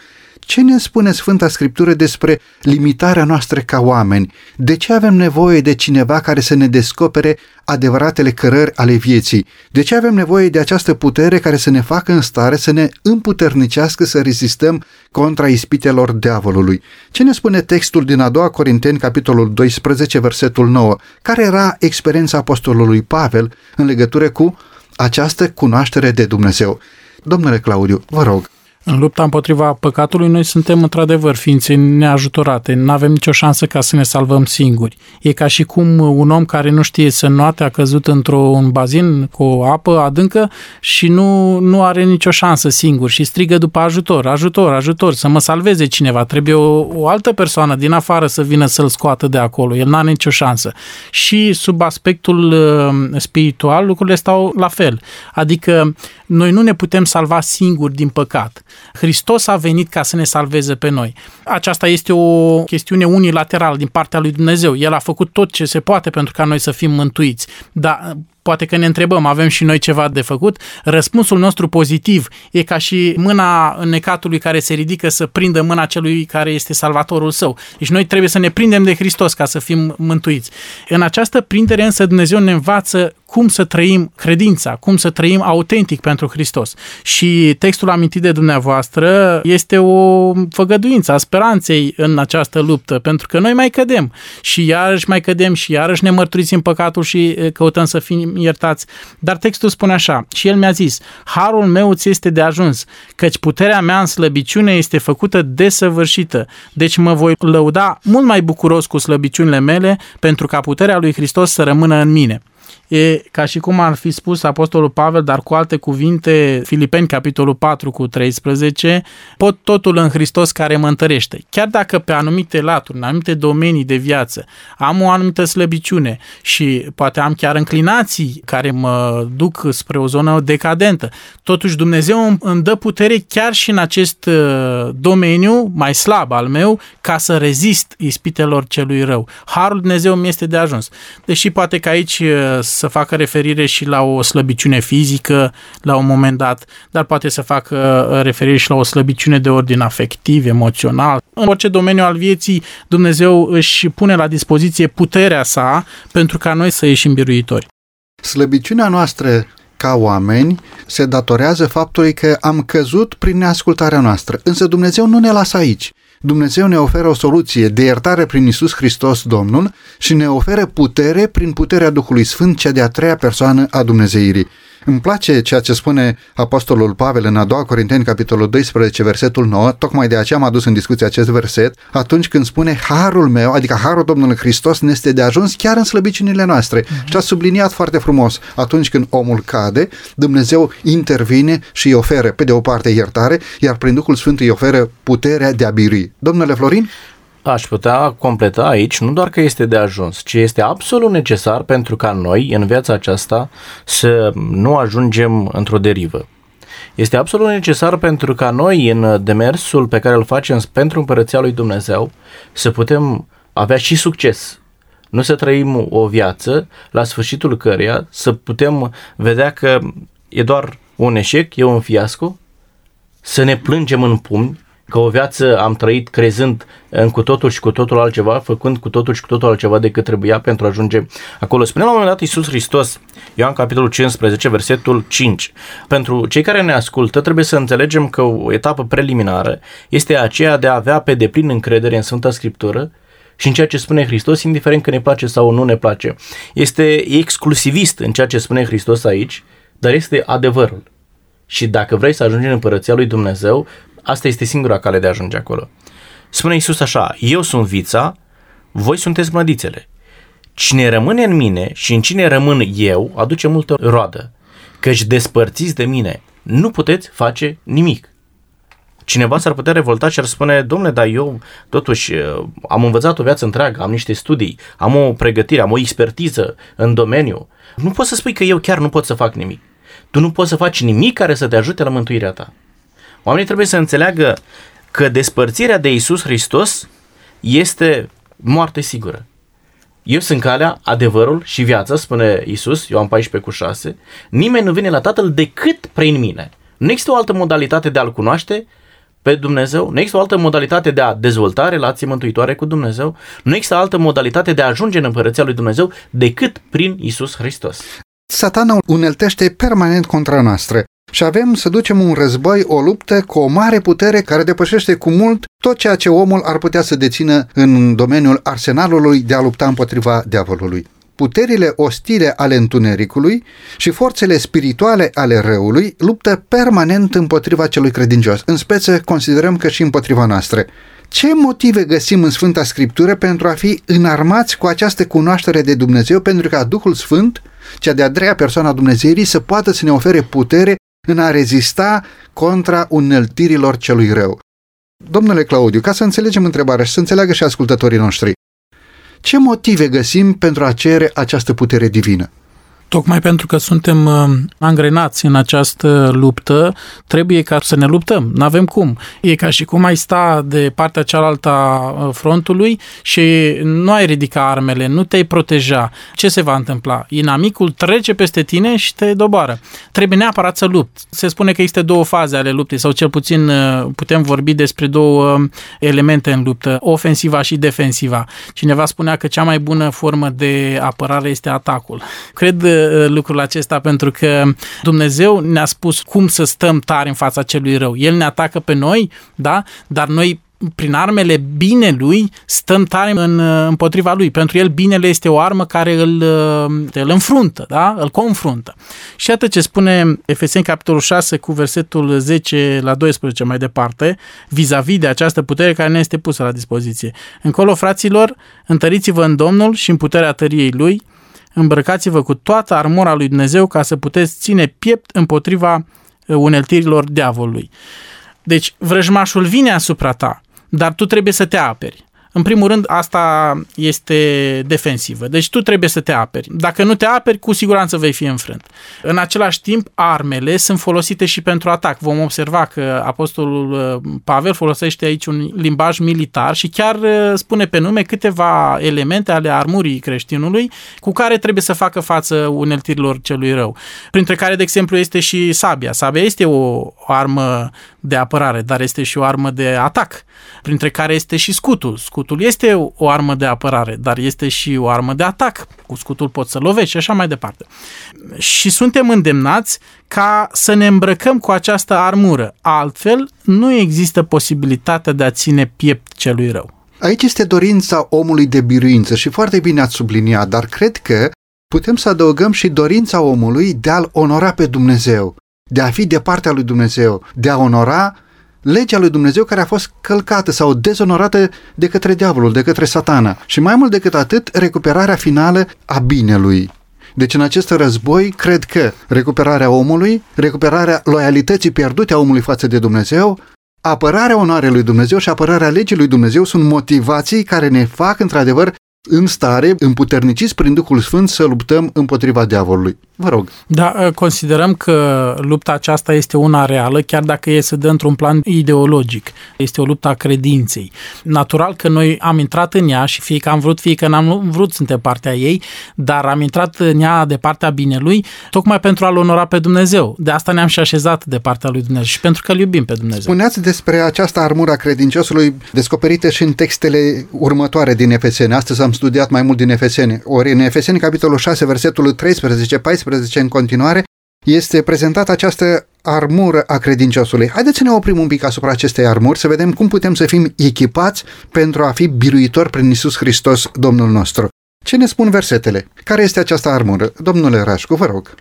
Ce ne spune Sfânta Scriptură despre limitarea noastră ca oameni? De ce avem nevoie de cineva care să ne descopere adevăratele cărări ale vieții? De ce avem nevoie de această putere care să ne facă în stare să ne împuternicească să rezistăm contra ispitelor diavolului? Ce ne spune textul din a doua Corinteni, capitolul 12, versetul 9? Care era experiența apostolului Pavel în legătură cu această cunoaștere de Dumnezeu? Domnule Claudiu, vă rog. În lupta împotriva păcatului, noi suntem într-adevăr ființe neajutorate, nu avem nicio șansă ca să ne salvăm singuri. E ca și cum un om care nu știe să noate a căzut într-un bazin cu o apă adâncă și nu, nu are nicio șansă singur și strigă după ajutor, ajutor, ajutor, să mă salveze cineva. Trebuie o, o altă persoană din afară să vină să-l scoată de acolo. El n-are nicio șansă. Și sub aspectul uh, spiritual, lucrurile stau la fel. Adică noi nu ne putem salva singuri din păcat. Hristos a venit ca să ne salveze pe noi. Aceasta este o chestiune unilaterală din partea lui Dumnezeu. El a făcut tot ce se poate pentru ca noi să fim mântuiți. Dar poate că ne întrebăm, avem și noi ceva de făcut? Răspunsul nostru pozitiv e ca și mâna necatului care se ridică să prindă mâna celui care este salvatorul său. Deci noi trebuie să ne prindem de Hristos ca să fim mântuiți. În această prindere însă Dumnezeu ne învață cum să trăim credința, cum să trăim autentic pentru Hristos. Și textul amintit de dumneavoastră este o făgăduință a speranței în această luptă, pentru că noi mai cădem și iarăși mai cădem și iarăși ne mărturisim păcatul și căutăm să fim iertați. Dar textul spune așa, și el mi-a zis, harul meu ți este de ajuns, căci puterea mea în slăbiciune este făcută desăvârșită. Deci mă voi lăuda mult mai bucuros cu slăbiciunile mele pentru ca puterea lui Hristos să rămână în mine. E ca și cum ar fi spus Apostolul Pavel, dar cu alte cuvinte, Filipeni, capitolul 4 cu 13, pot totul în Hristos care mă întărește. Chiar dacă pe anumite laturi, în anumite domenii de viață, am o anumită slăbiciune și poate am chiar înclinații care mă duc spre o zonă decadentă, totuși Dumnezeu îmi dă putere chiar și în acest uh, domeniu mai slab al meu ca să rezist ispitelor celui rău. Harul Dumnezeu mi este de ajuns. Deși poate că aici uh, să facă referire și la o slăbiciune fizică la un moment dat, dar poate să facă uh, referire și la o slăbiciune de ordin afectiv, emoțional. În orice domeniu al vieții, Dumnezeu își pune la dispoziție puterea sa pentru ca noi să ieșim biruitori. Slăbiciunea noastră ca oameni se datorează faptului că am căzut prin neascultarea noastră. Însă Dumnezeu nu ne lasă aici. Dumnezeu ne oferă o soluție de iertare prin Isus Hristos Domnul și ne oferă putere prin puterea Duhului Sfânt, cea de-a treia persoană a Dumnezeirii. Îmi place ceea ce spune Apostolul Pavel în a doua Corinteni, capitolul 12, versetul 9, tocmai de aceea am adus în discuție acest verset, atunci când spune Harul meu, adică Harul Domnului Hristos ne este de ajuns chiar în slăbiciunile noastre. Uh-huh. Și a subliniat foarte frumos, atunci când omul cade, Dumnezeu intervine și îi oferă, pe de o parte, iertare, iar prin Duhul Sfânt îi oferă puterea de a birui. Domnule Florin? Aș putea completa aici, nu doar că este de ajuns, ci este absolut necesar pentru ca noi, în viața aceasta, să nu ajungem într-o derivă. Este absolut necesar pentru ca noi, în demersul pe care îl facem pentru împărăția lui Dumnezeu, să putem avea și succes. Nu să trăim o viață la sfârșitul căreia să putem vedea că e doar un eșec, e un fiasco, să ne plângem în pumni, că o viață am trăit crezând în cu totul și cu totul altceva, făcând cu totul și cu totul altceva decât trebuia pentru a ajunge acolo. Spune la un moment dat Iisus Hristos, Ioan capitolul 15, versetul 5. Pentru cei care ne ascultă, trebuie să înțelegem că o etapă preliminară este aceea de a avea pe deplin încredere în Sfânta Scriptură și în ceea ce spune Hristos, indiferent că ne place sau nu ne place. Este exclusivist în ceea ce spune Hristos aici, dar este adevărul. Și dacă vrei să ajungi în împărăția lui Dumnezeu, asta este singura cale de a ajunge acolo. Spune Iisus așa, eu sunt vița, voi sunteți mlădițele. Cine rămâne în mine și în cine rămân eu, aduce multă roadă. Căci despărțiți de mine, nu puteți face nimic. Cineva s-ar putea revolta și ar spune, domnule, dar eu totuși am învățat o viață întreagă, am niște studii, am o pregătire, am o expertiză în domeniu. Nu poți să spui că eu chiar nu pot să fac nimic. Tu nu poți să faci nimic care să te ajute la mântuirea ta. Oamenii trebuie să înțeleagă că despărțirea de Isus Hristos este moarte sigură. Eu sunt calea, adevărul și viața, spune Isus, Ioan 14 cu 6. Nimeni nu vine la Tatăl decât prin mine. Nu există o altă modalitate de a-L cunoaște pe Dumnezeu, nu există o altă modalitate de a dezvolta relații mântuitoare cu Dumnezeu, nu există altă modalitate de a ajunge în împărăția lui Dumnezeu decât prin Isus Hristos. Satana uneltește permanent contra noastră și avem să ducem un război, o luptă cu o mare putere care depășește cu mult tot ceea ce omul ar putea să dețină în domeniul arsenalului de a lupta împotriva diavolului. Puterile ostile ale întunericului și forțele spirituale ale răului luptă permanent împotriva celui credincios. În speță considerăm că și împotriva noastră. Ce motive găsim în Sfânta Scriptură pentru a fi înarmați cu această cunoaștere de Dumnezeu, pentru ca Duhul Sfânt, cea de-a treia persoană a Dumnezeirii, să poată să ne ofere putere în a rezista contra uneltirilor celui rău. Domnule Claudiu, ca să înțelegem întrebarea și să înțeleagă și ascultătorii noștri, ce motive găsim pentru a cere această putere divină? Tocmai pentru că suntem uh, angrenați în această luptă, trebuie ca să ne luptăm. Nu avem cum. E ca și cum ai sta de partea cealaltă a uh, frontului și nu ai ridica armele, nu te-ai proteja. Ce se va întâmpla? Inamicul trece peste tine și te doboară. Trebuie neapărat să lupți. Se spune că există două faze ale luptei sau cel puțin uh, putem vorbi despre două elemente în luptă, ofensiva și defensiva. Cineva spunea că cea mai bună formă de apărare este atacul. Cred Uh, lucrul acesta pentru că Dumnezeu ne-a spus cum să stăm tari în fața celui rău. El ne atacă pe noi, da? Dar noi prin armele binelui stăm tare în, uh, împotriva lui. Pentru el binele este o armă care îl, uh, îl înfruntă, da? îl confruntă. Și iată ce spune Efeseni capitolul 6 cu versetul 10 la 12 mai departe, vis-a-vis de această putere care ne este pusă la dispoziție. Încolo, fraților, întăriți-vă în Domnul și în puterea tăriei lui, îmbrăcați-vă cu toată armura lui Dumnezeu ca să puteți ține piept împotriva uh, uneltirilor diavolului. Deci vrăjmașul vine asupra ta, dar tu trebuie să te aperi. În primul rând, asta este defensivă. Deci tu trebuie să te aperi. Dacă nu te aperi, cu siguranță vei fi înfrânt. În același timp, armele sunt folosite și pentru atac. Vom observa că Apostolul uh, Pavel folosește aici un limbaj militar și chiar uh, spune pe nume câteva elemente ale armurii creștinului cu care trebuie să facă față uneltirilor celui rău. Printre care, de exemplu, este și sabia. Sabia este o, o armă de apărare, dar este și o armă de atac, printre care este și scutul. Scutul este o armă de apărare, dar este și o armă de atac. Cu scutul poți să lovești și așa mai departe. Și suntem îndemnați ca să ne îmbrăcăm cu această armură. Altfel, nu există posibilitatea de a ține piept celui rău. Aici este dorința omului de biruință și foarte bine ați subliniat, dar cred că putem să adăugăm și dorința omului de a-L onora pe Dumnezeu de a fi de partea lui Dumnezeu, de a onora legea lui Dumnezeu care a fost călcată sau dezonorată de către diavolul, de către satana. Și mai mult decât atât, recuperarea finală a binelui. Deci în acest război cred că recuperarea omului, recuperarea loialității pierdute a omului față de Dumnezeu, apărarea onoarei lui Dumnezeu și apărarea legii lui Dumnezeu sunt motivații care ne fac într-adevăr în stare, împuterniciți prin Duhul Sfânt, să luptăm împotriva diavolului. Vă rog. Da, ă, considerăm că lupta aceasta este una reală, chiar dacă e să dă într-un plan ideologic. Este o luptă a credinței. Natural că noi am intrat în ea și fie că am vrut, fie că n-am vrut, suntem partea ei, dar am intrat în ea de partea binelui, tocmai pentru a-L onora pe Dumnezeu. De asta ne-am și așezat de partea lui Dumnezeu și pentru că îl iubim pe Dumnezeu. Spuneați despre această armură a credinciosului descoperită și în textele următoare din Efeseni. Astăzi am studiat mai mult din Efeseni. Ori în Efeseni, capitolul 6, versetul 13, 14, în continuare, este prezentată această armură a credinciosului. Haideți să ne oprim un pic asupra acestei armuri, să vedem cum putem să fim echipați pentru a fi biruitori prin Isus Hristos, Domnul nostru. Ce ne spun versetele? Care este această armură? Domnule Rașcu, vă rog.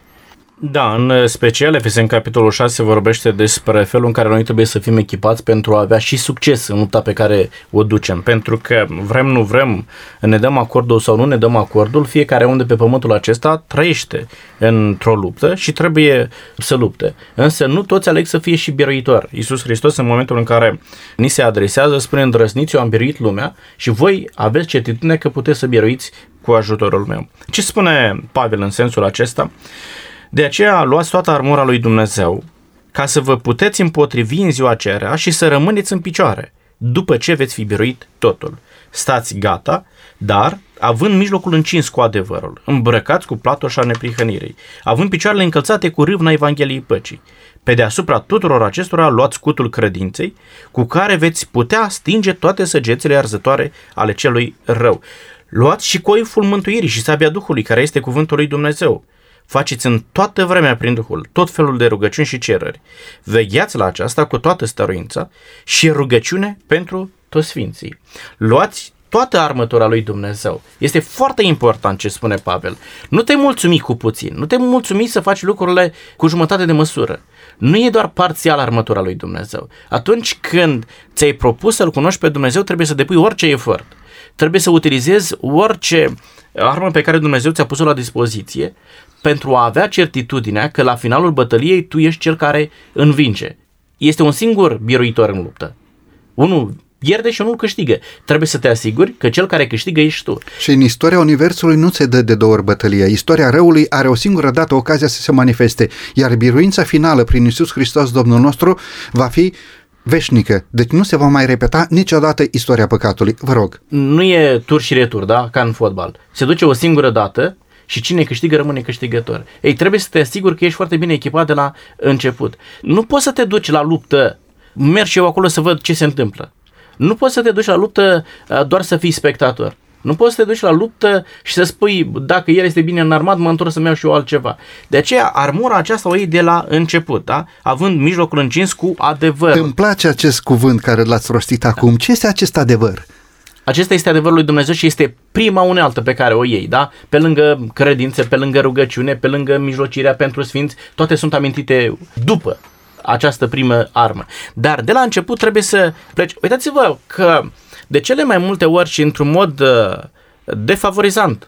Da, în special Efeseni capitolul 6 vorbește despre felul în care noi trebuie să fim echipați pentru a avea și succes în lupta pe care o ducem. Pentru că vrem, nu vrem, ne dăm acordul sau nu ne dăm acordul, fiecare unde pe pământul acesta trăiește într-o luptă și trebuie să lupte. Însă nu toți aleg să fie și biruitori. Iisus Hristos în momentul în care ni se adresează spune îndrăzniți, eu am biruit lumea și voi aveți certitudine că puteți să biruiți cu ajutorul meu. Ce spune Pavel în sensul acesta? De aceea luați toată armura lui Dumnezeu ca să vă puteți împotrivi în ziua aceea și să rămâneți în picioare, după ce veți fi biruit totul. Stați gata, dar având mijlocul încins cu adevărul, îmbrăcați cu platoșa neprihănirii, având picioarele încălțate cu râvna Evangheliei Păcii. Pe deasupra tuturor acestora luați scutul credinței, cu care veți putea stinge toate săgețele arzătoare ale celui rău. Luați și coiful mântuirii și sabia Duhului, care este cuvântul lui Dumnezeu faceți în toată vremea prin Duhul tot felul de rugăciuni și cereri. Vegheați la aceasta cu toată stăruința și rugăciune pentru toți sfinții. Luați toată armătura lui Dumnezeu. Este foarte important ce spune Pavel. Nu te mulțumi cu puțin, nu te mulțumi să faci lucrurile cu jumătate de măsură. Nu e doar parțial armătura lui Dumnezeu. Atunci când ți-ai propus să-L cunoști pe Dumnezeu, trebuie să depui orice efort. Trebuie să utilizezi orice armă pe care Dumnezeu ți-a pus-o la dispoziție pentru a avea certitudinea că la finalul bătăliei tu ești cel care învinge. Este un singur biruitor în luptă. Unul pierde și unul câștigă. Trebuie să te asiguri că cel care câștigă ești tu. Și în istoria Universului nu se dă de două ori bătălia. Istoria răului are o singură dată ocazia să se manifeste, iar biruința finală prin Isus Hristos Domnul nostru va fi veșnică. Deci nu se va mai repeta niciodată istoria păcatului. Vă rog. Nu e tur și retur, da? Ca în fotbal. Se duce o singură dată și cine câștigă rămâne câștigător. Ei, trebuie să te asiguri că ești foarte bine echipat de la început. Nu poți să te duci la luptă, merg și eu acolo să văd ce se întâmplă. Nu poți să te duci la luptă uh, doar să fii spectator. Nu poți să te duci la luptă și să spui, dacă el este bine înarmat, mă întorc să-mi iau și eu altceva. De aceea, armura aceasta o iei de la început, da? având mijlocul încins cu adevăr. Îmi place acest cuvânt care l-ați rostit acum. Ce este acest adevăr? Acesta este adevărul lui Dumnezeu și este prima unealtă pe care o iei, da? Pe lângă credințe, pe lângă rugăciune, pe lângă mijlocirea pentru sfinți, toate sunt amintite după această primă armă. Dar de la început trebuie să pleci. Uitați-vă că de cele mai multe ori și într-un mod uh, defavorizant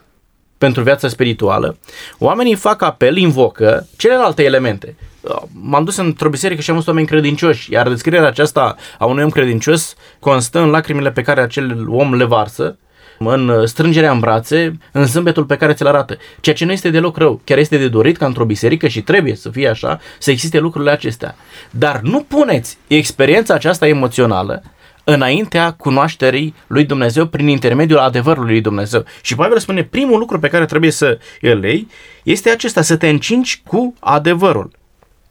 pentru viața spirituală, oamenii fac apel, invocă celelalte elemente. Uh, m-am dus într-o biserică și am văzut oameni credincioși, iar descrierea aceasta a unui om credincios constă în lacrimile pe care acel om le varsă, în strângerea în brațe, în zâmbetul pe care ți-l arată. Ceea ce nu este deloc rău. Chiar este de dorit ca într-o biserică și trebuie să fie așa, să existe lucrurile acestea. Dar nu puneți experiența aceasta emoțională înaintea cunoașterii lui Dumnezeu prin intermediul adevărului lui Dumnezeu. Și Pavel spune, primul lucru pe care trebuie să îl iei este acesta, să te încingi cu adevărul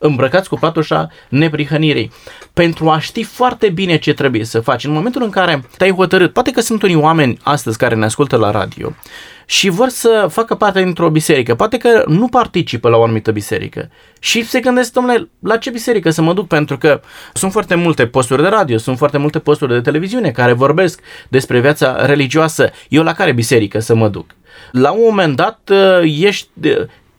îmbrăcați cu patușa neprihănirii, pentru a ști foarte bine ce trebuie să faci. În momentul în care te-ai hotărât, poate că sunt unii oameni astăzi care ne ascultă la radio și vor să facă parte dintr-o biserică, poate că nu participă la o anumită biserică și se gândesc, domnule, la ce biserică să mă duc, pentru că sunt foarte multe posturi de radio, sunt foarte multe posturi de televiziune care vorbesc despre viața religioasă. Eu la care biserică să mă duc? La un moment dat ești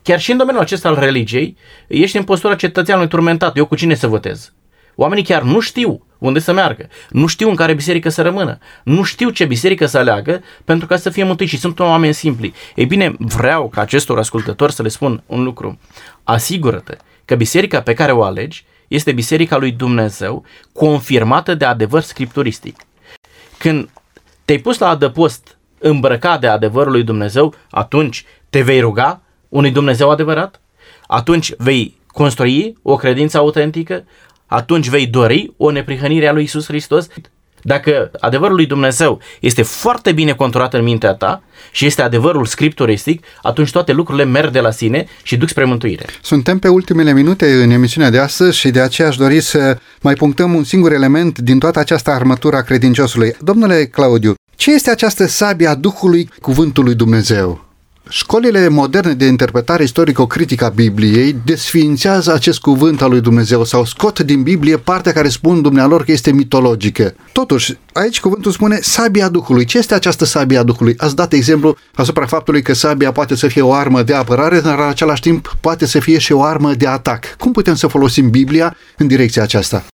chiar și în domeniul acesta al religiei, ești în postura cetățeanului turmentat. Eu cu cine să votez? Oamenii chiar nu știu unde să meargă, nu știu în care biserică să rămână, nu știu ce biserică să aleagă pentru ca să fie mântuiți și sunt oameni simpli. Ei bine, vreau ca acestor ascultători să le spun un lucru. Asigură-te că biserica pe care o alegi este biserica lui Dumnezeu, confirmată de adevăr scripturistic. Când te-ai pus la adăpost îmbrăcat de adevărul lui Dumnezeu, atunci te vei ruga unui Dumnezeu adevărat, atunci vei construi o credință autentică, atunci vei dori o neprihănire a lui Isus Hristos. Dacă adevărul lui Dumnezeu este foarte bine conturat în mintea ta și este adevărul scripturistic, atunci toate lucrurile merg de la sine și duc spre mântuire. Suntem pe ultimele minute în emisiunea de astăzi și de aceea aș dori să mai punctăm un singur element din toată această armătură a credinciosului. Domnule Claudiu, ce este această sabia Duhului Cuvântului Dumnezeu? Școlile moderne de interpretare istorico-critică a Bibliei desființează acest cuvânt al lui Dumnezeu sau scot din Biblie partea care spun dumnealor că este mitologică. Totuși, aici cuvântul spune sabia Duhului. Ce este această sabia Duhului? Ați dat exemplu asupra faptului că sabia poate să fie o armă de apărare, dar în același timp poate să fie și o armă de atac. Cum putem să folosim Biblia în direcția aceasta?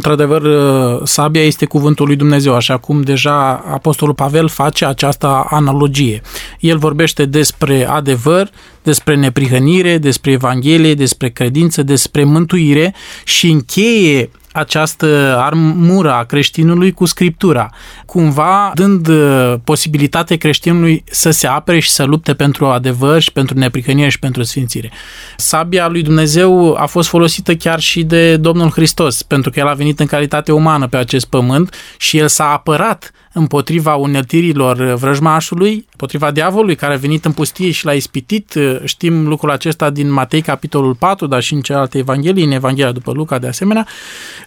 Într-adevăr, uh, sabia este cuvântul lui Dumnezeu, așa cum deja Apostolul Pavel face această analogie. El vorbește despre adevăr, despre neprihănire, despre Evanghelie, despre credință, despre mântuire și încheie această armură a creștinului cu Scriptura, cumva dând uh, posibilitate creștinului să se apere și să lupte pentru adevăr și pentru neprihănire și pentru sfințire. Sabia lui Dumnezeu a fost folosită chiar și de Domnul Hristos, pentru că El a venit în calitate umană pe acest pământ și El s-a apărat împotriva uneltirilor vrăjmașului, împotriva diavolului care a venit în pustie și l-a ispitit. Știm lucrul acesta din Matei, capitolul 4, dar și în celelalte evanghelii, în Evanghelia după Luca de asemenea.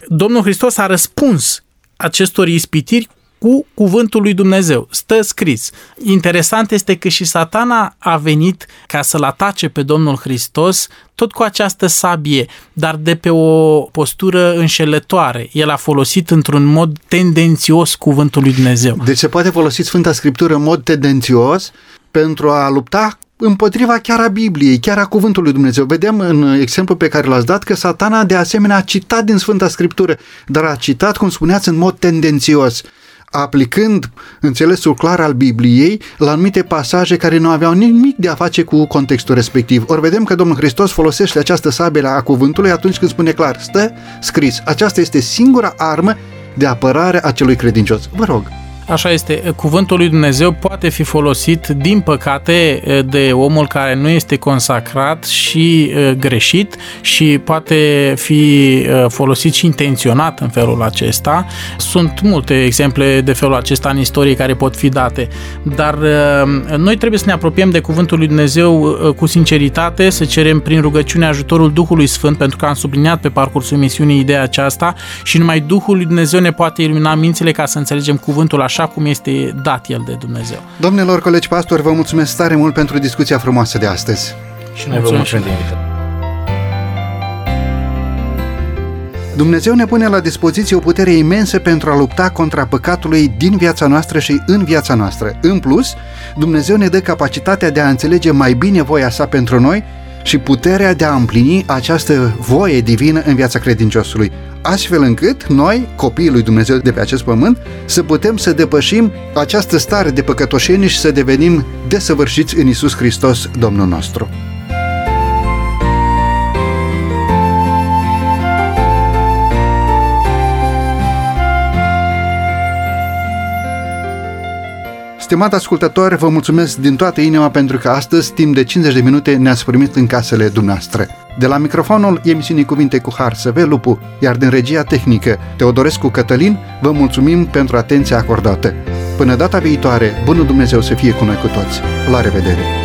Domnul Hristos a răspuns acestor ispitiri cu cuvântul lui Dumnezeu. Stă scris. Interesant este că și satana a venit ca să-l atace pe Domnul Hristos tot cu această sabie, dar de pe o postură înșelătoare. El a folosit într-un mod tendențios cuvântul lui Dumnezeu. Deci se poate folosi Sfânta Scriptură în mod tendențios pentru a lupta împotriva chiar a Bibliei, chiar a Cuvântului Dumnezeu. Vedem în exemplu pe care l-ați dat că satana de asemenea a citat din Sfânta Scriptură, dar a citat, cum spuneați, în mod tendențios aplicând înțelesul clar al Bibliei la anumite pasaje care nu aveau nimic de a face cu contextul respectiv. Ori vedem că Domnul Hristos folosește această sabie a cuvântului atunci când spune clar, stă scris, aceasta este singura armă de apărare a celui credincios. Vă rog. Așa este, cuvântul lui Dumnezeu poate fi folosit, din păcate, de omul care nu este consacrat și greșit și poate fi folosit și intenționat în felul acesta. Sunt multe exemple de felul acesta în istorie care pot fi date, dar noi trebuie să ne apropiem de cuvântul lui Dumnezeu cu sinceritate, să cerem prin rugăciune ajutorul Duhului Sfânt, pentru că am subliniat pe parcursul misiunii ideea aceasta și numai Duhul lui Dumnezeu ne poate ilumina mințile ca să înțelegem cuvântul așa așa cum este dat el de Dumnezeu. Domnilor colegi pastori, vă mulțumesc tare mult pentru discuția frumoasă de astăzi. Și noi vă mulțumim de Dumnezeu ne pune la dispoziție o putere imensă pentru a lupta contra păcatului din viața noastră și în viața noastră. În plus, Dumnezeu ne dă capacitatea de a înțelege mai bine voia sa pentru noi și puterea de a împlini această voie divină în viața credinciosului, astfel încât noi, copiii lui Dumnezeu de pe acest pământ, să putem să depășim această stare de păcătoșenie și să devenim desăvârșiți în Isus Hristos, Domnul nostru. Stimat ascultător, vă mulțumesc din toată inima pentru că astăzi, timp de 50 de minute, ne-ați primit în casele dumneavoastră. De la microfonul emisiunii Cuvinte cu Har, Săve Lupu, iar din regia tehnică Teodorescu Cătălin, vă mulțumim pentru atenția acordată. Până data viitoare, bunul Dumnezeu să fie cu noi cu toți. La revedere!